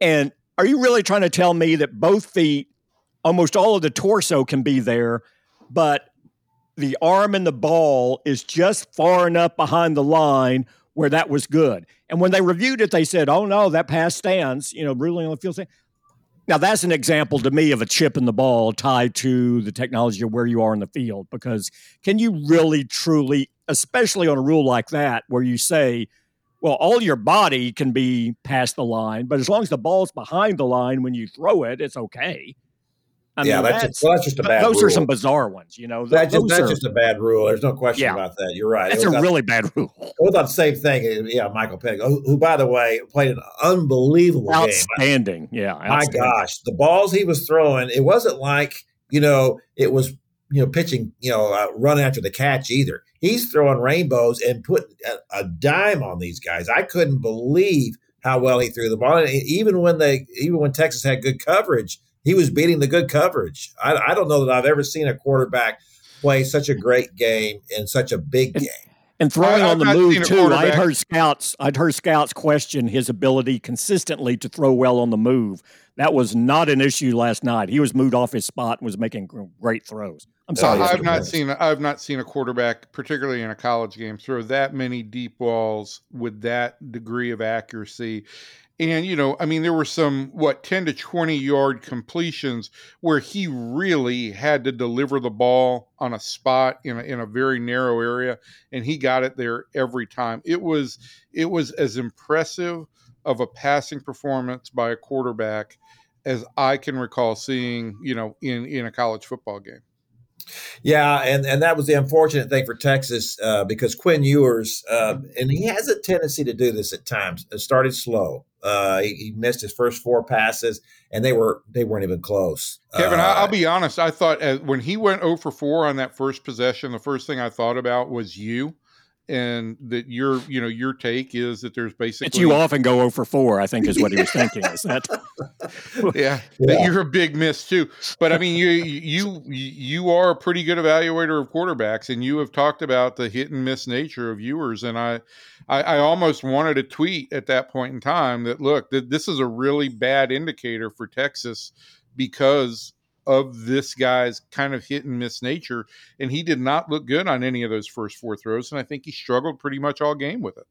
And are you really trying to tell me that both feet, almost all of the torso can be there, but the arm and the ball is just far enough behind the line where that was good? And when they reviewed it, they said, oh no, that pass stands, you know, ruling on the field. Now, that's an example to me of a chip in the ball tied to the technology of where you are in the field. Because can you really, truly, especially on a rule like that, where you say, well, all your body can be past the line, but as long as the ball's behind the line when you throw it, it's okay. I yeah, mean, that's, that's, just, well, that's just a bad. Those rule. are some bizarre ones, you know. That's, just, that's are, just a bad rule. There's no question yeah, about that. You're right. That's a really bad rule. It was the same thing. Yeah, Michael Penix, who, who, by the way, played an unbelievable outstanding. game. Yeah, my gosh, the balls he was throwing. It wasn't like you know it was you know pitching you know uh, running after the catch either. He's throwing rainbows and putting a, a dime on these guys. I couldn't believe how well he threw the ball. And even when they, even when Texas had good coverage he was beating the good coverage. I, I don't know that I've ever seen a quarterback play such a great game in such a big game. And throwing I, on the move too. I'd heard scouts. I'd heard scouts question his ability consistently to throw well on the move. That was not an issue last night. He was moved off his spot and was making great throws. I'm sorry. Uh, I've not seen. I've not seen a quarterback, particularly in a college game, throw that many deep balls with that degree of accuracy. And, you know, I mean, there were some, what, 10 to 20 yard completions where he really had to deliver the ball on a spot in a, in a very narrow area. And he got it there every time. It was, it was as impressive of a passing performance by a quarterback as I can recall seeing, you know, in, in a college football game. Yeah, and, and that was the unfortunate thing for Texas uh, because Quinn Ewers, uh, and he has a tendency to do this at times. Started slow. Uh, he, he, missed his first four passes, and they were they weren't even close. Kevin, I'll uh, be honest. I thought uh, when he went 0 for 4 on that first possession, the first thing I thought about was you and that your you know your take is that there's basically that you often go over four. I think is what he was thinking. Is that? yeah, yeah, that you're a big miss too. But I mean, you you you are a pretty good evaluator of quarterbacks, and you have talked about the hit and miss nature of Ewers. And I, I, I almost wanted to tweet at that point in time that look, that this is a really bad indicator for Texas because of this guy's kind of hit and miss nature. And he did not look good on any of those first four throws. And I think he struggled pretty much all game with it.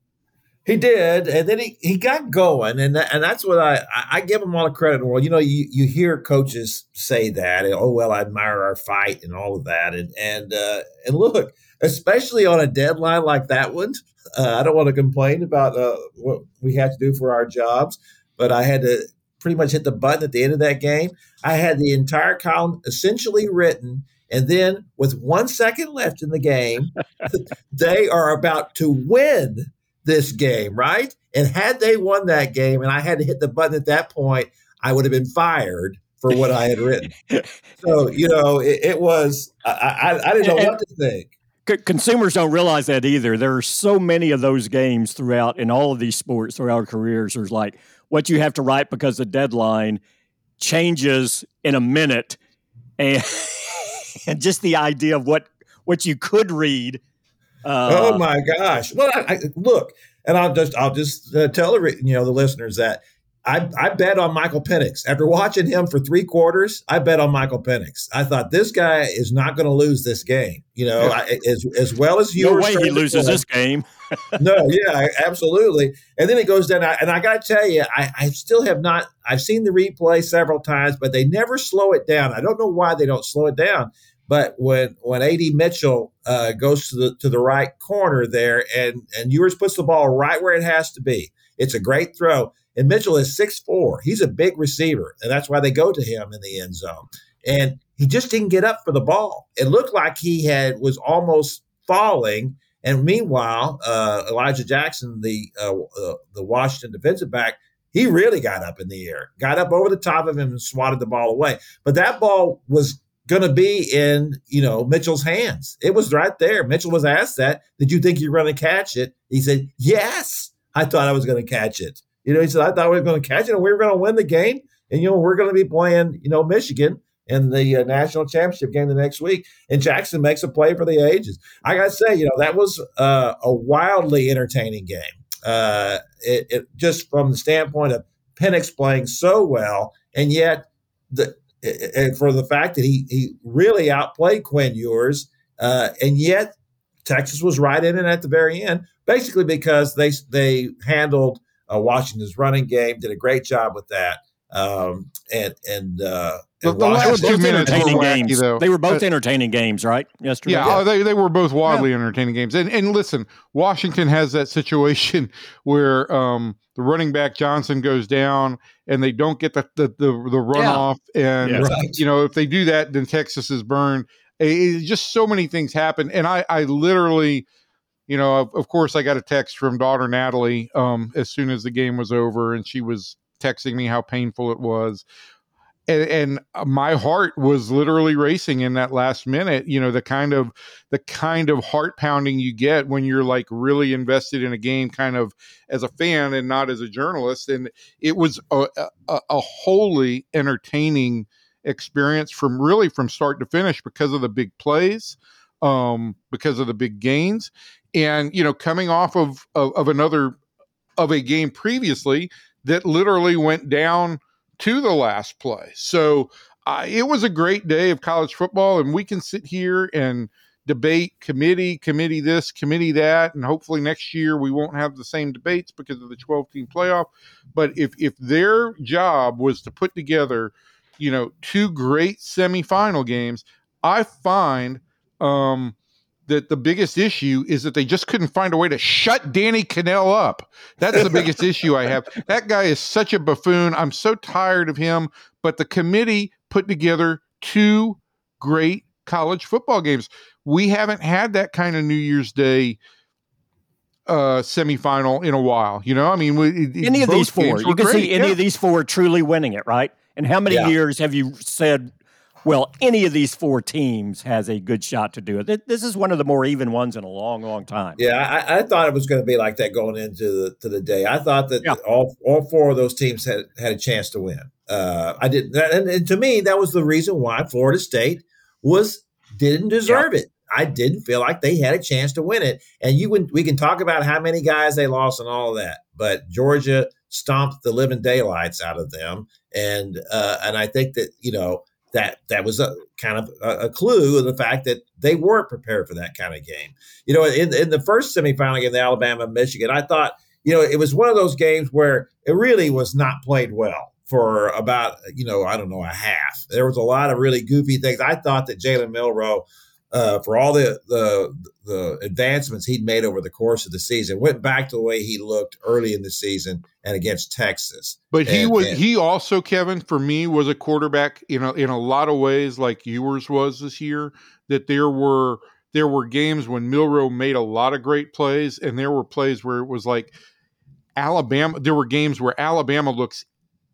He did, and then he, he got going, and and that's what I I give him all the credit in the world. You know, you, you hear coaches say that, and, oh well, I admire our fight and all of that, and and uh, and look, especially on a deadline like that one, uh, I don't want to complain about uh, what we had to do for our jobs, but I had to pretty much hit the button at the end of that game. I had the entire column essentially written. And then, with one second left in the game, they are about to win this game, right? And had they won that game and I had to hit the button at that point, I would have been fired for what I had written. so, you know, it, it was, I, I, I, didn't know what to think. Consumers don't realize that either. There are so many of those games throughout in all of these sports throughout our careers. There's like what you have to write because the deadline changes in a minute, and, and just the idea of what what you could read. Uh, oh my gosh! Well, I, I, look, and I'll just I'll just uh, tell you know the listeners that I, I bet on Michael Penix. After watching him for three quarters, I bet on Michael Penix. I thought this guy is not going to lose this game. You know, I, as as well as you. No way he loses this game. no, yeah, absolutely. And then it goes down, and I got to tell you, I, I still have not. I've seen the replay several times, but they never slow it down. I don't know why they don't slow it down. But when when AD Mitchell uh, goes to the to the right corner there, and and Ewers puts the ball right where it has to be, it's a great throw and Mitchell is six four. He's a big receiver, and that's why they go to him in the end zone. And he just didn't get up for the ball. It looked like he had was almost falling. And meanwhile, uh, Elijah Jackson, the uh, uh, the Washington defensive back, he really got up in the air, got up over the top of him and swatted the ball away. But that ball was going to be in, you know, Mitchell's hands. It was right there. Mitchell was asked that. Did you think you were going to catch it? He said, yes, I thought I was going to catch it. You know, he said, I thought we were going to catch it and we were going to win the game. And, you know, we're going to be playing, you know, Michigan in the uh, national championship game the next week. And Jackson makes a play for the ages. I got to say, you know, that was uh, a wildly entertaining game. Uh, it, it, just from the standpoint of Penix playing so well, and yet the and for the fact that he he really outplayed Quinn Ewers, uh, and yet Texas was right in it at the very end, basically because they they handled uh, Washington's running game, did a great job with that, um, and and uh, the, the last two minutes were wacky, games. though. They were both uh, entertaining games, right? Yesterday. Yeah, yeah. Oh, they, they were both wildly yeah. entertaining games. And and listen, Washington has that situation where um, the running back Johnson goes down and they don't get the the the, the runoff. Yeah. And right. you know, if they do that, then Texas is burned. It, just so many things happen. And I I literally you know, of, of, course, I got a text from daughter Natalie um, as soon as the game was over, and she was texting me how painful it was. And, and uh, my heart was literally racing in that last minute you know the kind of the kind of heart pounding you get when you're like really invested in a game kind of as a fan and not as a journalist. And it was a, a, a wholly entertaining experience from really from start to finish because of the big plays um because of the big gains and you know coming off of, of, of another of a game previously that literally went down to the last play. So uh, it was a great day of college football, and we can sit here and debate committee, committee this, committee that, and hopefully next year we won't have the same debates because of the 12 team playoff. But if if their job was to put together, you know, two great semifinal games, I find um, that the biggest issue is that they just couldn't find a way to shut Danny Kanell up. That's the biggest issue I have. That guy is such a buffoon. I'm so tired of him. But the committee put together two great college football games. We haven't had that kind of New Year's Day uh semifinal in a while. You know, I mean, we, any of these four, you can great. see any yeah. of these four truly winning it, right? And how many yeah. years have you said well, any of these four teams has a good shot to do it. This is one of the more even ones in a long, long time. Yeah, I, I thought it was going to be like that going into the to the day. I thought that yeah. all all four of those teams had had a chance to win. Uh, I didn't, and, and, to me, that was the reason why Florida State was didn't deserve yeah. it. I didn't feel like they had a chance to win it. And you would, we can talk about how many guys they lost and all of that, but Georgia stomped the living daylights out of them. And uh, and I think that you know that that was a kind of a, a, clue of the fact that they weren't prepared for that kind of game. You know, in, in the first semifinal game, the Alabama Michigan, I thought you know it was one of those games where it really was not played well for about you know I don't know a half. There was a lot of really goofy things. I thought that Jalen Milroe uh, for all the, the the advancements he'd made over the course of the season. Went back to the way he looked early in the season and against Texas. But he and, was and, he also Kevin for me was a quarterback in a, in a lot of ways like Ewers was this year. That there were there were games when Milroe made a lot of great plays, and there were plays where it was like Alabama. There were games where Alabama looks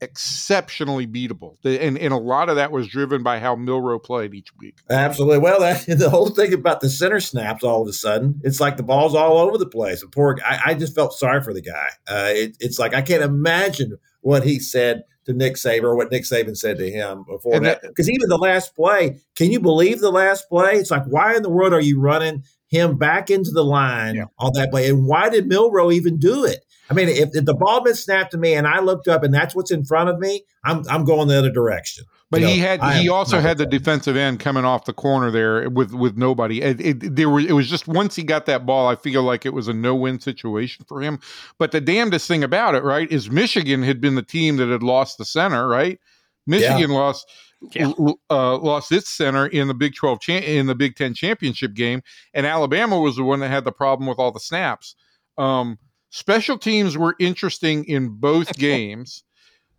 exceptionally beatable. And, and a lot of that was driven by how Milroe played each week. Absolutely. Well, that, the whole thing about the center snaps all of a sudden, it's like the ball's all over the place. The poor I, I just felt sorry for the guy. Uh, it, it's like I can't imagine what he said to Nick Saban or what Nick Saban said to him before and that. Because even the last play, can you believe the last play? It's like, why in the world are you running him back into the line yeah. on that play? And why did Milroe even do it? I mean, if, if the ball been snapped to me and I looked up and that's what's in front of me, I'm I'm going the other direction. But you he know, had he also had the defensive end coming off the corner there with with nobody. It, it, there were it was just once he got that ball, I feel like it was a no win situation for him. But the damnedest thing about it, right, is Michigan had been the team that had lost the center, right? Michigan yeah. lost. Yeah. Uh, lost its center in the Big Twelve cha- in the Big Ten championship game, and Alabama was the one that had the problem with all the snaps. Um, Special teams were interesting in both games.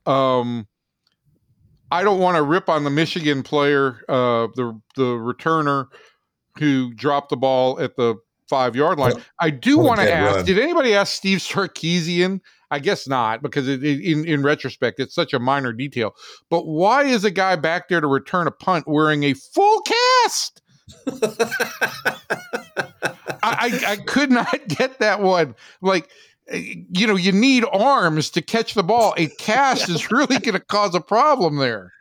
Um, I don't want to rip on the Michigan player, uh, the the returner who dropped the ball at the five yard line. I do want to ask: run. Did anybody ask Steve Sarkisian I guess not because it, it, in in retrospect it's such a minor detail. But why is a guy back there to return a punt wearing a full cast? I, I, could not get that one. Like you know, you need arms to catch the ball. A cast is really going to cause a problem there.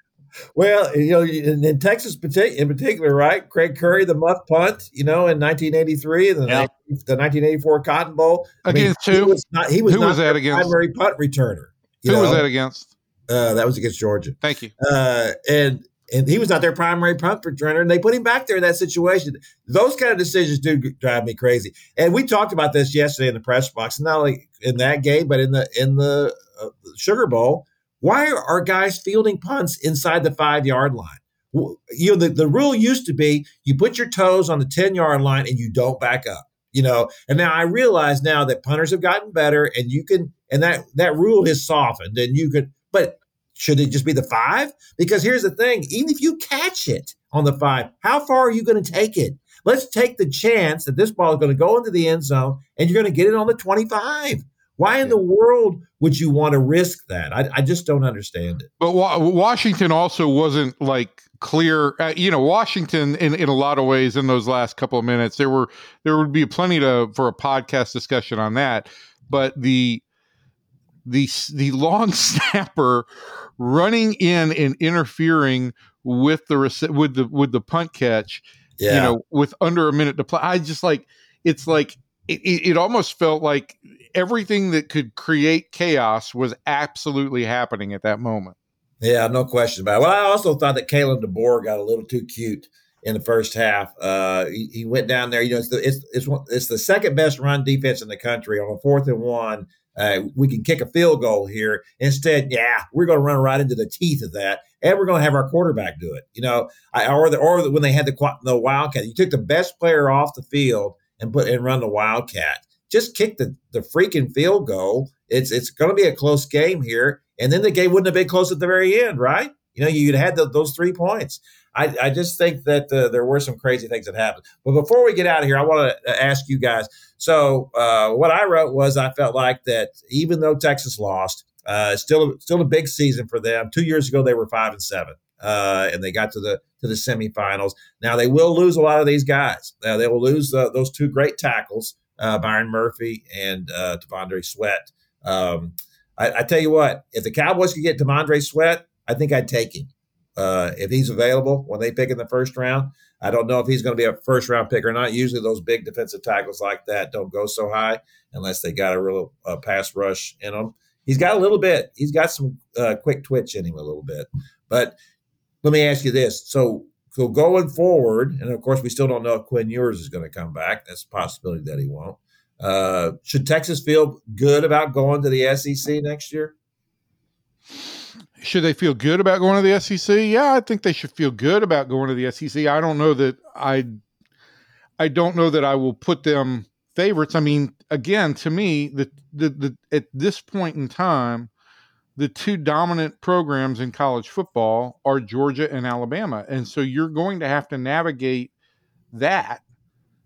Well, you know, in, in Texas in particular, right? Craig Curry, the muff punt, you know, in 1983, the, yep. the 1984 Cotton Bowl against I mean, who? He was not. He was who not was that against? Primary punt returner. Who know? was that against? Uh, that was against Georgia. Thank you. Uh, and and he was not their primary punt returner, and they put him back there in that situation. Those kind of decisions do drive me crazy. And we talked about this yesterday in the press box, not only in that game, but in the in the uh, Sugar Bowl. Why are guys fielding punts inside the five yard line? You know, the, the rule used to be you put your toes on the 10 yard line and you don't back up, you know. And now I realize now that punters have gotten better and you can, and that, that rule has softened and you could, but should it just be the five? Because here's the thing even if you catch it on the five, how far are you going to take it? Let's take the chance that this ball is going to go into the end zone and you're going to get it on the 25. Why in the world would you want to risk that? I, I just don't understand it. But wa- Washington also wasn't like clear. Uh, you know, Washington in, in a lot of ways in those last couple of minutes, there were there would be plenty to for a podcast discussion on that. But the the the long snapper running in and interfering with the with the with the punt catch, yeah. you know, with under a minute to play. I just like it's like it, it, almost felt like everything that could create chaos was absolutely happening at that moment. Yeah, no question about it. Well, I also thought that Kalen DeBoer got a little too cute in the first half. Uh, he, he, went down there. You know, it's the it's, it's it's the second best run defense in the country on a fourth and one. Uh, we can kick a field goal here. Instead, yeah, we're going to run right into the teeth of that, and we're going to have our quarterback do it. You know, I, or the, or when they had the the wildcat, you took the best player off the field and put and run the wildcat. Just kick the the freaking field goal. It's it's going to be a close game here, and then the game wouldn't have been close at the very end, right? You know, you'd had the, those three points. I, I just think that uh, there were some crazy things that happened. But before we get out of here, I want to uh, ask you guys. So uh, what I wrote was I felt like that even though Texas lost, uh, still still a big season for them. Two years ago they were five and seven, uh, and they got to the to the semifinals. Now they will lose a lot of these guys. Uh, they will lose those two great tackles, Byron Murphy and uh, T'Vondre Sweat. Um, I, I, tell you what, if the Cowboys could get T'Vondre Sweat, I think I'd take him uh, if he's available when they pick in the first round. I don't know if he's going to be a first round pick or not. Usually, those big defensive tackles like that don't go so high unless they got a real uh, pass rush in them. He's got a little bit. He's got some uh, quick twitch in him a little bit. But let me ask you this: so, so going forward, and of course, we still don't know if Quinn Ewers is going to come back. That's a possibility that he won't. Uh, should Texas feel good about going to the SEC next year? Should they feel good about going to the SEC? Yeah, I think they should feel good about going to the SEC. I don't know that I I don't know that I will put them favorites. I mean, again, to me, the the, the at this point in time, the two dominant programs in college football are Georgia and Alabama. And so you're going to have to navigate that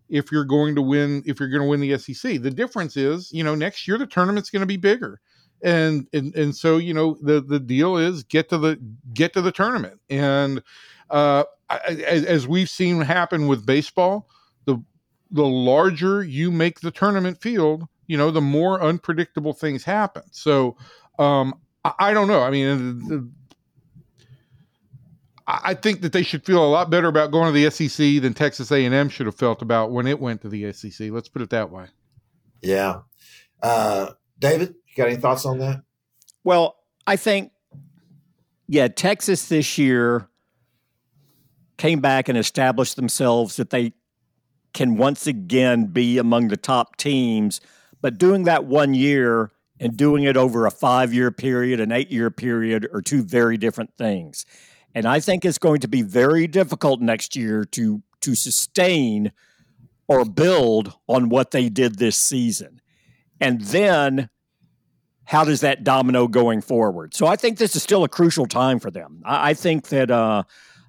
if you're going to win if you're going to win the SEC. The difference is, you know, next year the tournament's going to be bigger and and and so you know the the deal is get to the get to the tournament and uh, as, as we've seen happen with baseball the the larger you make the tournament field you know the more unpredictable things happen so um, I, I, don't know i mean the, I think that they should feel a lot better about going to the SEC than Texas A&M should have felt about when it went to the SEC. Let's put it that way. Yeah, uh, David. You got any thoughts on that? Well, I think, yeah, Texas this year came back and established themselves that they can once again be among the top teams. But doing that one year and doing it over a five year period, an eight year period, are two very different things. And I think it's going to be very difficult next year to to sustain or build on what they did this season. And then how does that domino going forward? So I think this is still a crucial time for them. I, I think that uh,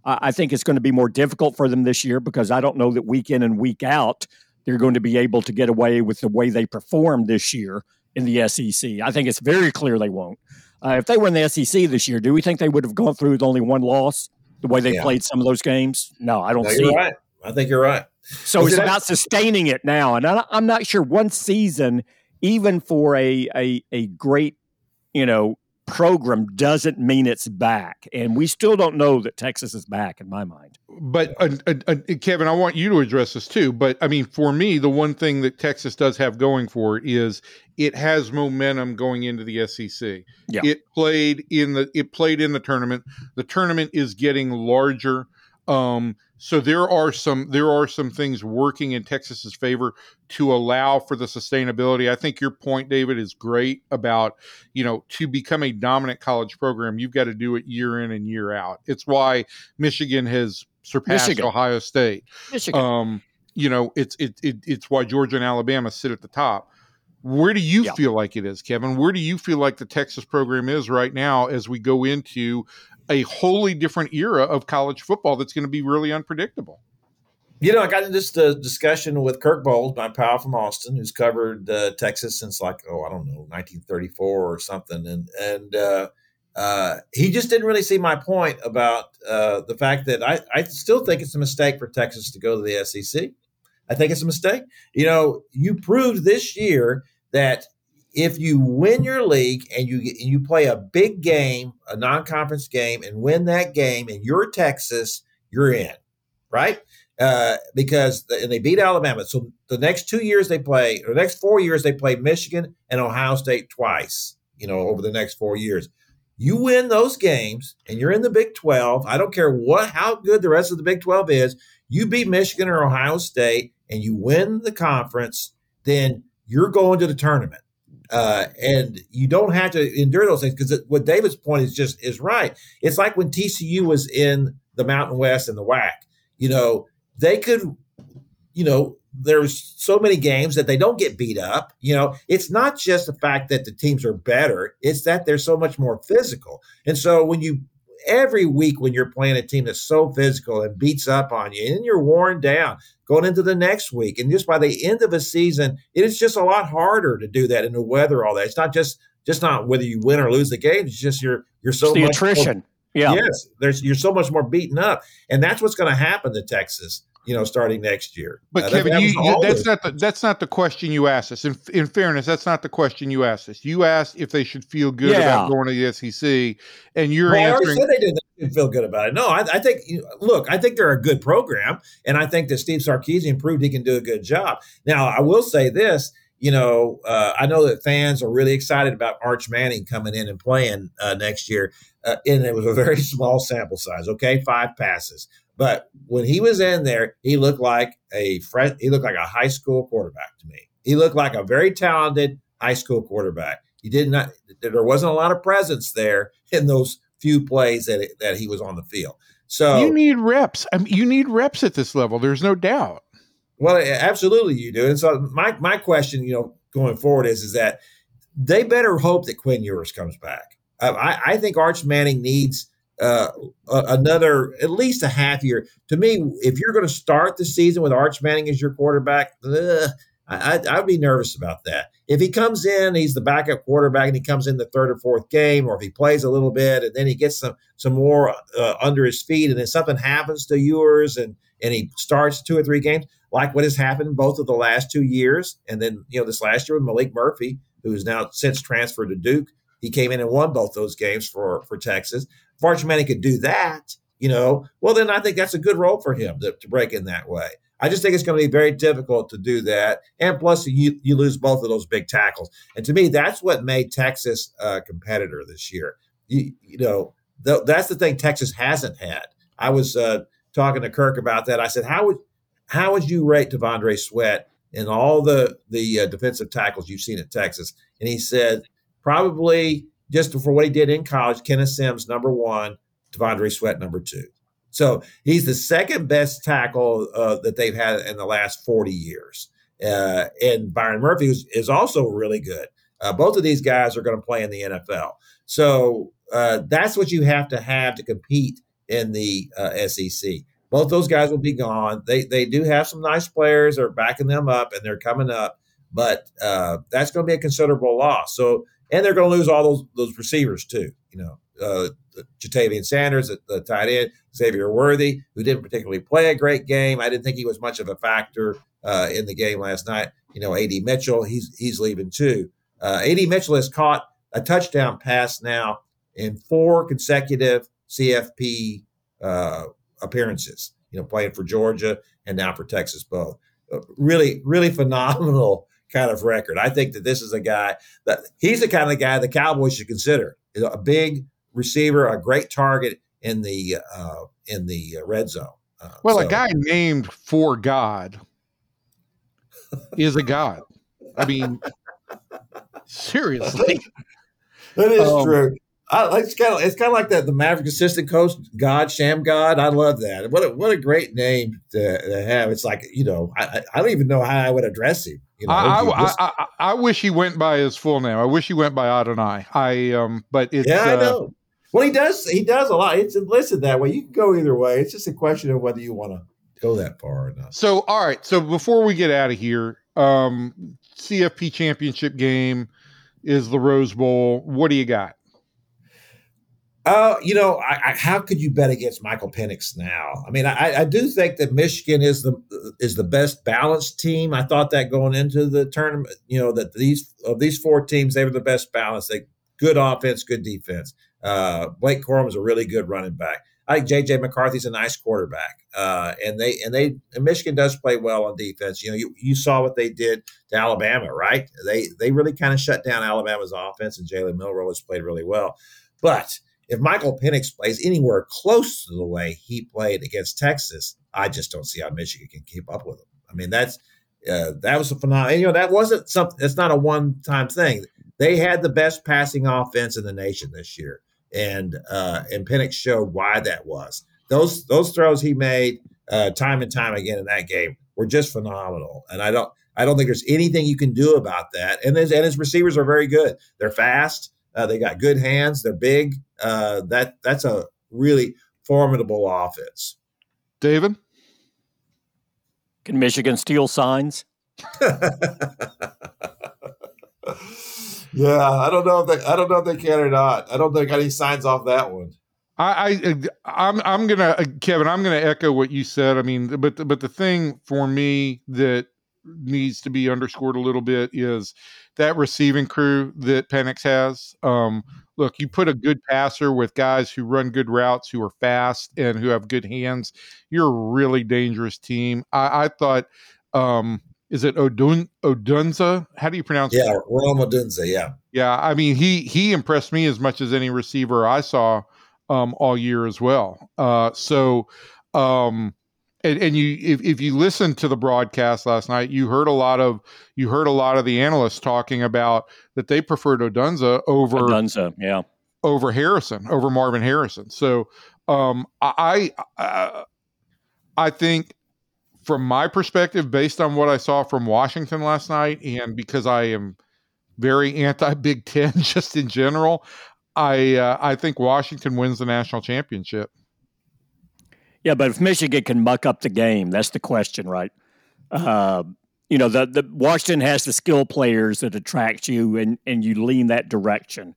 I think it's going to be more difficult for them this year because I don't know that week in and week out they're going to be able to get away with the way they performed this year in the SEC. I think it's very clear they won't. Uh, if they were in the SEC this year, do we think they would have gone through with only one loss the way they yeah. played some of those games? No, I don't no, see you're it. Right. I think you're right. So it's about sustaining it now. And I, I'm not sure one season, even for a, a, a great, you know, program doesn't mean it's back. And we still don't know that Texas is back in my mind. But uh, uh, uh, Kevin, I want you to address this too. But I mean, for me, the one thing that Texas does have going for it is it has momentum going into the SEC. Yeah. It played in the it played in the tournament. The tournament is getting larger. Um, so there are some there are some things working in Texas's favor to allow for the sustainability. I think your point, David, is great about you know to become a dominant college program, you've got to do it year in and year out. It's why Michigan has surpassed Michigan. Ohio State. Michigan. Um, you know, it's it, it it's why Georgia and Alabama sit at the top. Where do you yeah. feel like it is, Kevin? Where do you feel like the Texas program is right now as we go into a wholly different era of college football that's going to be really unpredictable. You know, I got into this uh, discussion with Kirk Bohls, my pal from Austin, who's covered uh, Texas since like oh I don't know 1934 or something, and and uh, uh, he just didn't really see my point about uh, the fact that I I still think it's a mistake for Texas to go to the SEC. I think it's a mistake. You know, you proved this year that if you win your league and you and you play a big game, a non-conference game, and win that game, and you're Texas, you're in, right? Uh, because the, and they beat Alabama. So the next two years they play, or the next four years they play Michigan and Ohio State twice. You know, over the next four years, you win those games, and you're in the Big Twelve. I don't care what how good the rest of the Big Twelve is. You beat Michigan or Ohio State, and you win the conference, then you're going to the tournament uh, and you don't have to endure those things because what David's point is just is right. It's like when TCU was in the Mountain West and the WAC. You know, they could, you know, there's so many games that they don't get beat up. You know, it's not just the fact that the teams are better; it's that they're so much more physical. And so when you every week when you're playing a team that's so physical and beats up on you and you're worn down going into the next week. And just by the end of a season, it is just a lot harder to do that in the weather, all that. It's not just just not whether you win or lose the game. It's just you're you're so it's the attrition. More, yeah. Yes. There's you're so much more beaten up. And that's what's going to happen to Texas you know, starting next year. But uh, Kevin, you, you, that's not the that's not the question you asked us. In, in fairness, that's not the question you asked us. You asked if they should feel good yeah. about going to the SEC, and you're well, answering. I said they didn't feel good about it. No, I, I think. Look, I think they're a good program, and I think that Steve Sarkisian proved he can do a good job. Now, I will say this. You know, uh, I know that fans are really excited about Arch Manning coming in and playing uh, next year, uh, and it was a very small sample size. Okay, five passes. But when he was in there, he looked like a fresh, he looked like a high school quarterback to me. He looked like a very talented high school quarterback. He did not there wasn't a lot of presence there in those few plays that that he was on the field. So you need reps. I mean, you need reps at this level. There's no doubt. Well, absolutely you do. And so my my question, you know, going forward is is that they better hope that Quinn Ewers comes back. I, I think Arch Manning needs uh, another at least a half year. To me, if you're going to start the season with Arch Manning as your quarterback, ugh, I, would be nervous about that. If he comes in, he's the backup quarterback, and he comes in the third or fourth game, or if he plays a little bit, and then he gets some some more uh, under his feet, and then something happens to Ewers, and and he starts two or three games, like what has happened both of the last two years, and then you know this last year with Maalik Murphy, who's now since transferred to Duke. He came in and won both those games for for Texas. If Arch could do that, you know, well then I think that's a good role for him to, to break in that way. I just think it's going to be very difficult to do that. And plus, you, you lose both of those big tackles. And to me, that's what made Texas a competitor this year. You, you know, th- that's the thing Texas hasn't had. I was uh, talking to Kirk about that. I said, how would how would you rate T'Vondre Sweat in all the the uh, defensive tackles you've seen at Texas? And he said probably just for what he did in college, Kenneth Sims number one, T'Vondre Sweat number two. So he's the second best tackle uh, that they've had in the last 40 years. Uh, and Byron Murphy is, is also really good. Uh, both of these guys are going to play in the NFL. So uh, that's what you have to have to compete in the uh, SEC. Both those guys will be gone. They they do have some nice players. They're backing them up, and they're coming up. but uh, that's going to be a considerable loss. So, and they're going to lose all those those receivers too. You know, uh, Ja'Tavion Sanders, the, the tight end, Xavier Worthy, who didn't particularly play a great game. I didn't think he was much of a factor uh, in the game last night. You know, AD Mitchell, he's he's leaving too. Uh, AD Mitchell has caught a touchdown pass now in four consecutive CFP uh, appearances. You know, playing for Georgia and now for Texas both. Uh, really, really phenomenal kind of record. I think that this is a guy that he's the kind of guy the Cowboys should consider. A big receiver, a great target in the uh, in the red zone. Uh, well, so. a guy named for God is a god. I mean, seriously, that is um, true. I, it's kind of it's kind of like that the Maverick assistant coach God Shammgod. I love that. What a, what a great name to, to have. It's like you know I, I don't even know how I would address him. You know, I, just, I, I, wish he went by his full name. I wish he went by Adonai. I I um, but it's yeah, I uh, know. Well, he does. He does a lot. It's listed that way. You can go either way. It's just a question of whether you want to go that far or not. So, all right. So before we get out of here, um, CFP championship game is the Rose Bowl. What do you got? Uh, you know, I, I, how could you bet against Michael Penix now? I mean, I, I, do think that Michigan is the is the best balanced team. I thought that going into the tournament, you know, that these of these four teams, they were the best balanced. They good offense, good defense. Uh, Blake is a really good running back. I think JJ McCarthy's a nice quarterback, uh, and they and they and Michigan does play well on defense. You know, you, you saw what they did to Alabama, right? They they really kind of shut down Alabama's offense, and Jalen Milroe has played really well. But if Michael Penix plays anywhere close to the way he played against Texas, I just don't see how Michigan can keep up with him. I mean, that's uh, that was a phenomenal. You know, that wasn't something. It's not a one time thing. They had the best passing offense in the nation this year and uh, and Penix showed why that was. Those those throws he made uh, time and time again in that game were just phenomenal, and I don't I don't think there's anything you can do about that. And his and his receivers are very good. They're fast. Uh, they got good hands. They're big. Uh, that that's a really formidable offense. David, can Michigan steal signs? Yeah, I don't know if they. I don't know if they can or not. I don't think got any signs off that one. I, I I'm I'm gonna uh, Kevin. I'm gonna echo what you said. I mean, but but the thing for me that needs to be underscored a little bit is that receiving crew that Penix has. Um, look, you put a good passer with guys who run good routes, who are fast, and who have good hands. You're a really dangerous team. I, I thought um, is it Odun Odunze? How do you pronounce yeah, it? Rome Odunze, yeah. Yeah, I mean he he impressed me as much as any receiver I saw um, all year as well. Uh, so um, and, and you if, if you listened to the broadcast last night, you heard a lot of you heard a lot of the analysts talking about that they preferred Odunze over Odunze, yeah, over Harrison, over Marvin Harrison. So um, I, I I think from my perspective, based on what I saw from Washington last night, and because I am very anti Big Ten just in general, I uh, I think Washington wins the national championship. Yeah, but if Michigan can muck up the game, that's the question, right? Uh, you know, the, the Washington has the skill players that attract you, and and you lean that direction.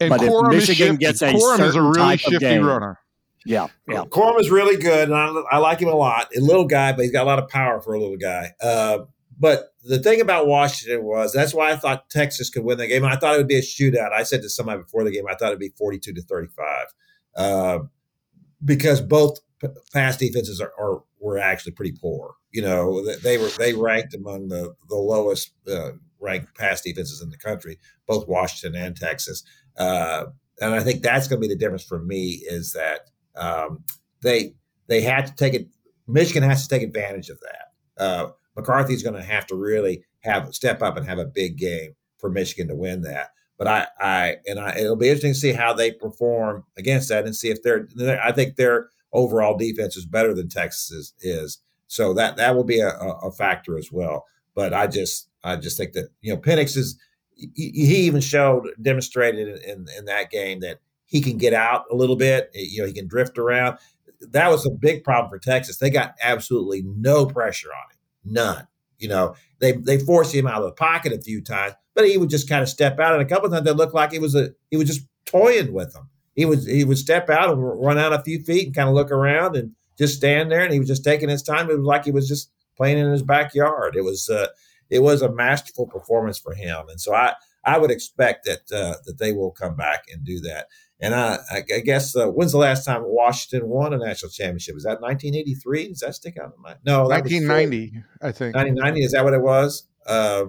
And but Corum if Michigan gets a Corum is a really shifty game, runner. Yeah, yeah. Corum is really good, and I, I, like him a lot. A little guy, but he's got a lot of power for a little guy. Uh, but the thing about Washington was that's why I thought Texas could win the game. I thought it would be a shootout. I said to somebody before the game, I thought it'd be forty-two to thirty-five, uh, because both pass defenses are, are, were actually pretty poor. You know, they were they ranked among the the lowest uh, ranked pass defenses in the country, both Washington and Texas. Uh, and I think that's going to be the difference for me is that um, they they had to take it. Michigan has to take advantage of that. Uh, McCarthy's going to have to really have step up and have a big game for Michigan to win that. But I, I and I, it'll be interesting to see how they perform against that and see if they're. I think their overall defense is better than Texas is, so that that will be a, a factor as well. But I just, I just think that you know Penix is. He, he even showed, demonstrated in, in, in that game that he can get out a little bit. You know, he can drift around. That was a big problem for Texas. They got absolutely no pressure on him, none. You know, they they forced him out of the pocket a few times, but he would just kind of step out, and a couple times it looked like he was a he was just toying with them. He would he would step out and run out a few feet and kind of look around and just stand there, and he was just taking his time. It was like he was just playing in his backyard. It was uh, it was a masterful performance for him, and so I I would expect that uh, that they will come back and do that. And I, I guess uh, when's the last time Washington won a national championship? Is that 1983? Does that stick out in my mind? no? 1990, I think. 1990 is that what it was? Uh,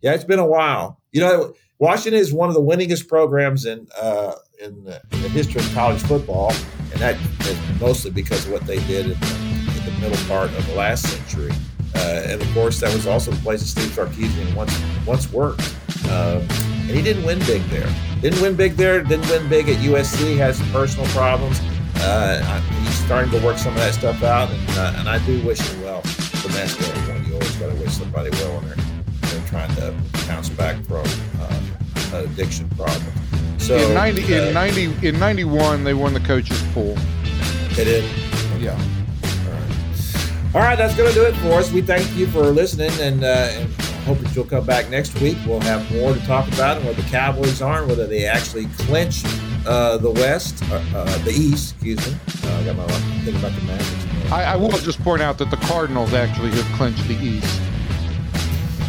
yeah, it's been a while. You know, Washington is one of the winningest programs in uh, in, the, in, the, history of college football, and that is mostly because of what they did in the, in the middle part of the last century. Uh, and of course, that was also the place that Steve Sarkisian once once worked. Um, and he didn't win big there. Didn't win big there. Didn't win big at USC. Has some personal problems. Uh, he's starting to work some of that stuff out, and, uh, and I do wish him well from that standpoint. You always got to wish somebody well when they're, they're trying to bounce back from uh, addiction problem. So in ninety, in uh, ninety, in ninety one, they won the coaches pool. They did. Yeah. All right. All right, that's going to do it for us. We thank you for listening, and, uh, and hope that you'll come back next week. We'll have more to talk about and where the Cowboys are and whether they actually clinch uh, the West, uh, uh, the East, excuse me. Uh, I got my thinking about the Mavericks. I, I, will just point out that the Cardinals actually have clinched the East.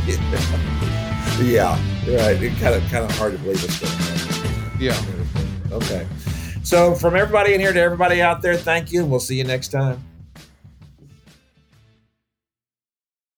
yeah, right. It's kind of kind of hard to believe it's going on. Yeah. Okay. So from everybody in here to everybody out there, thank you, and we'll see you next time.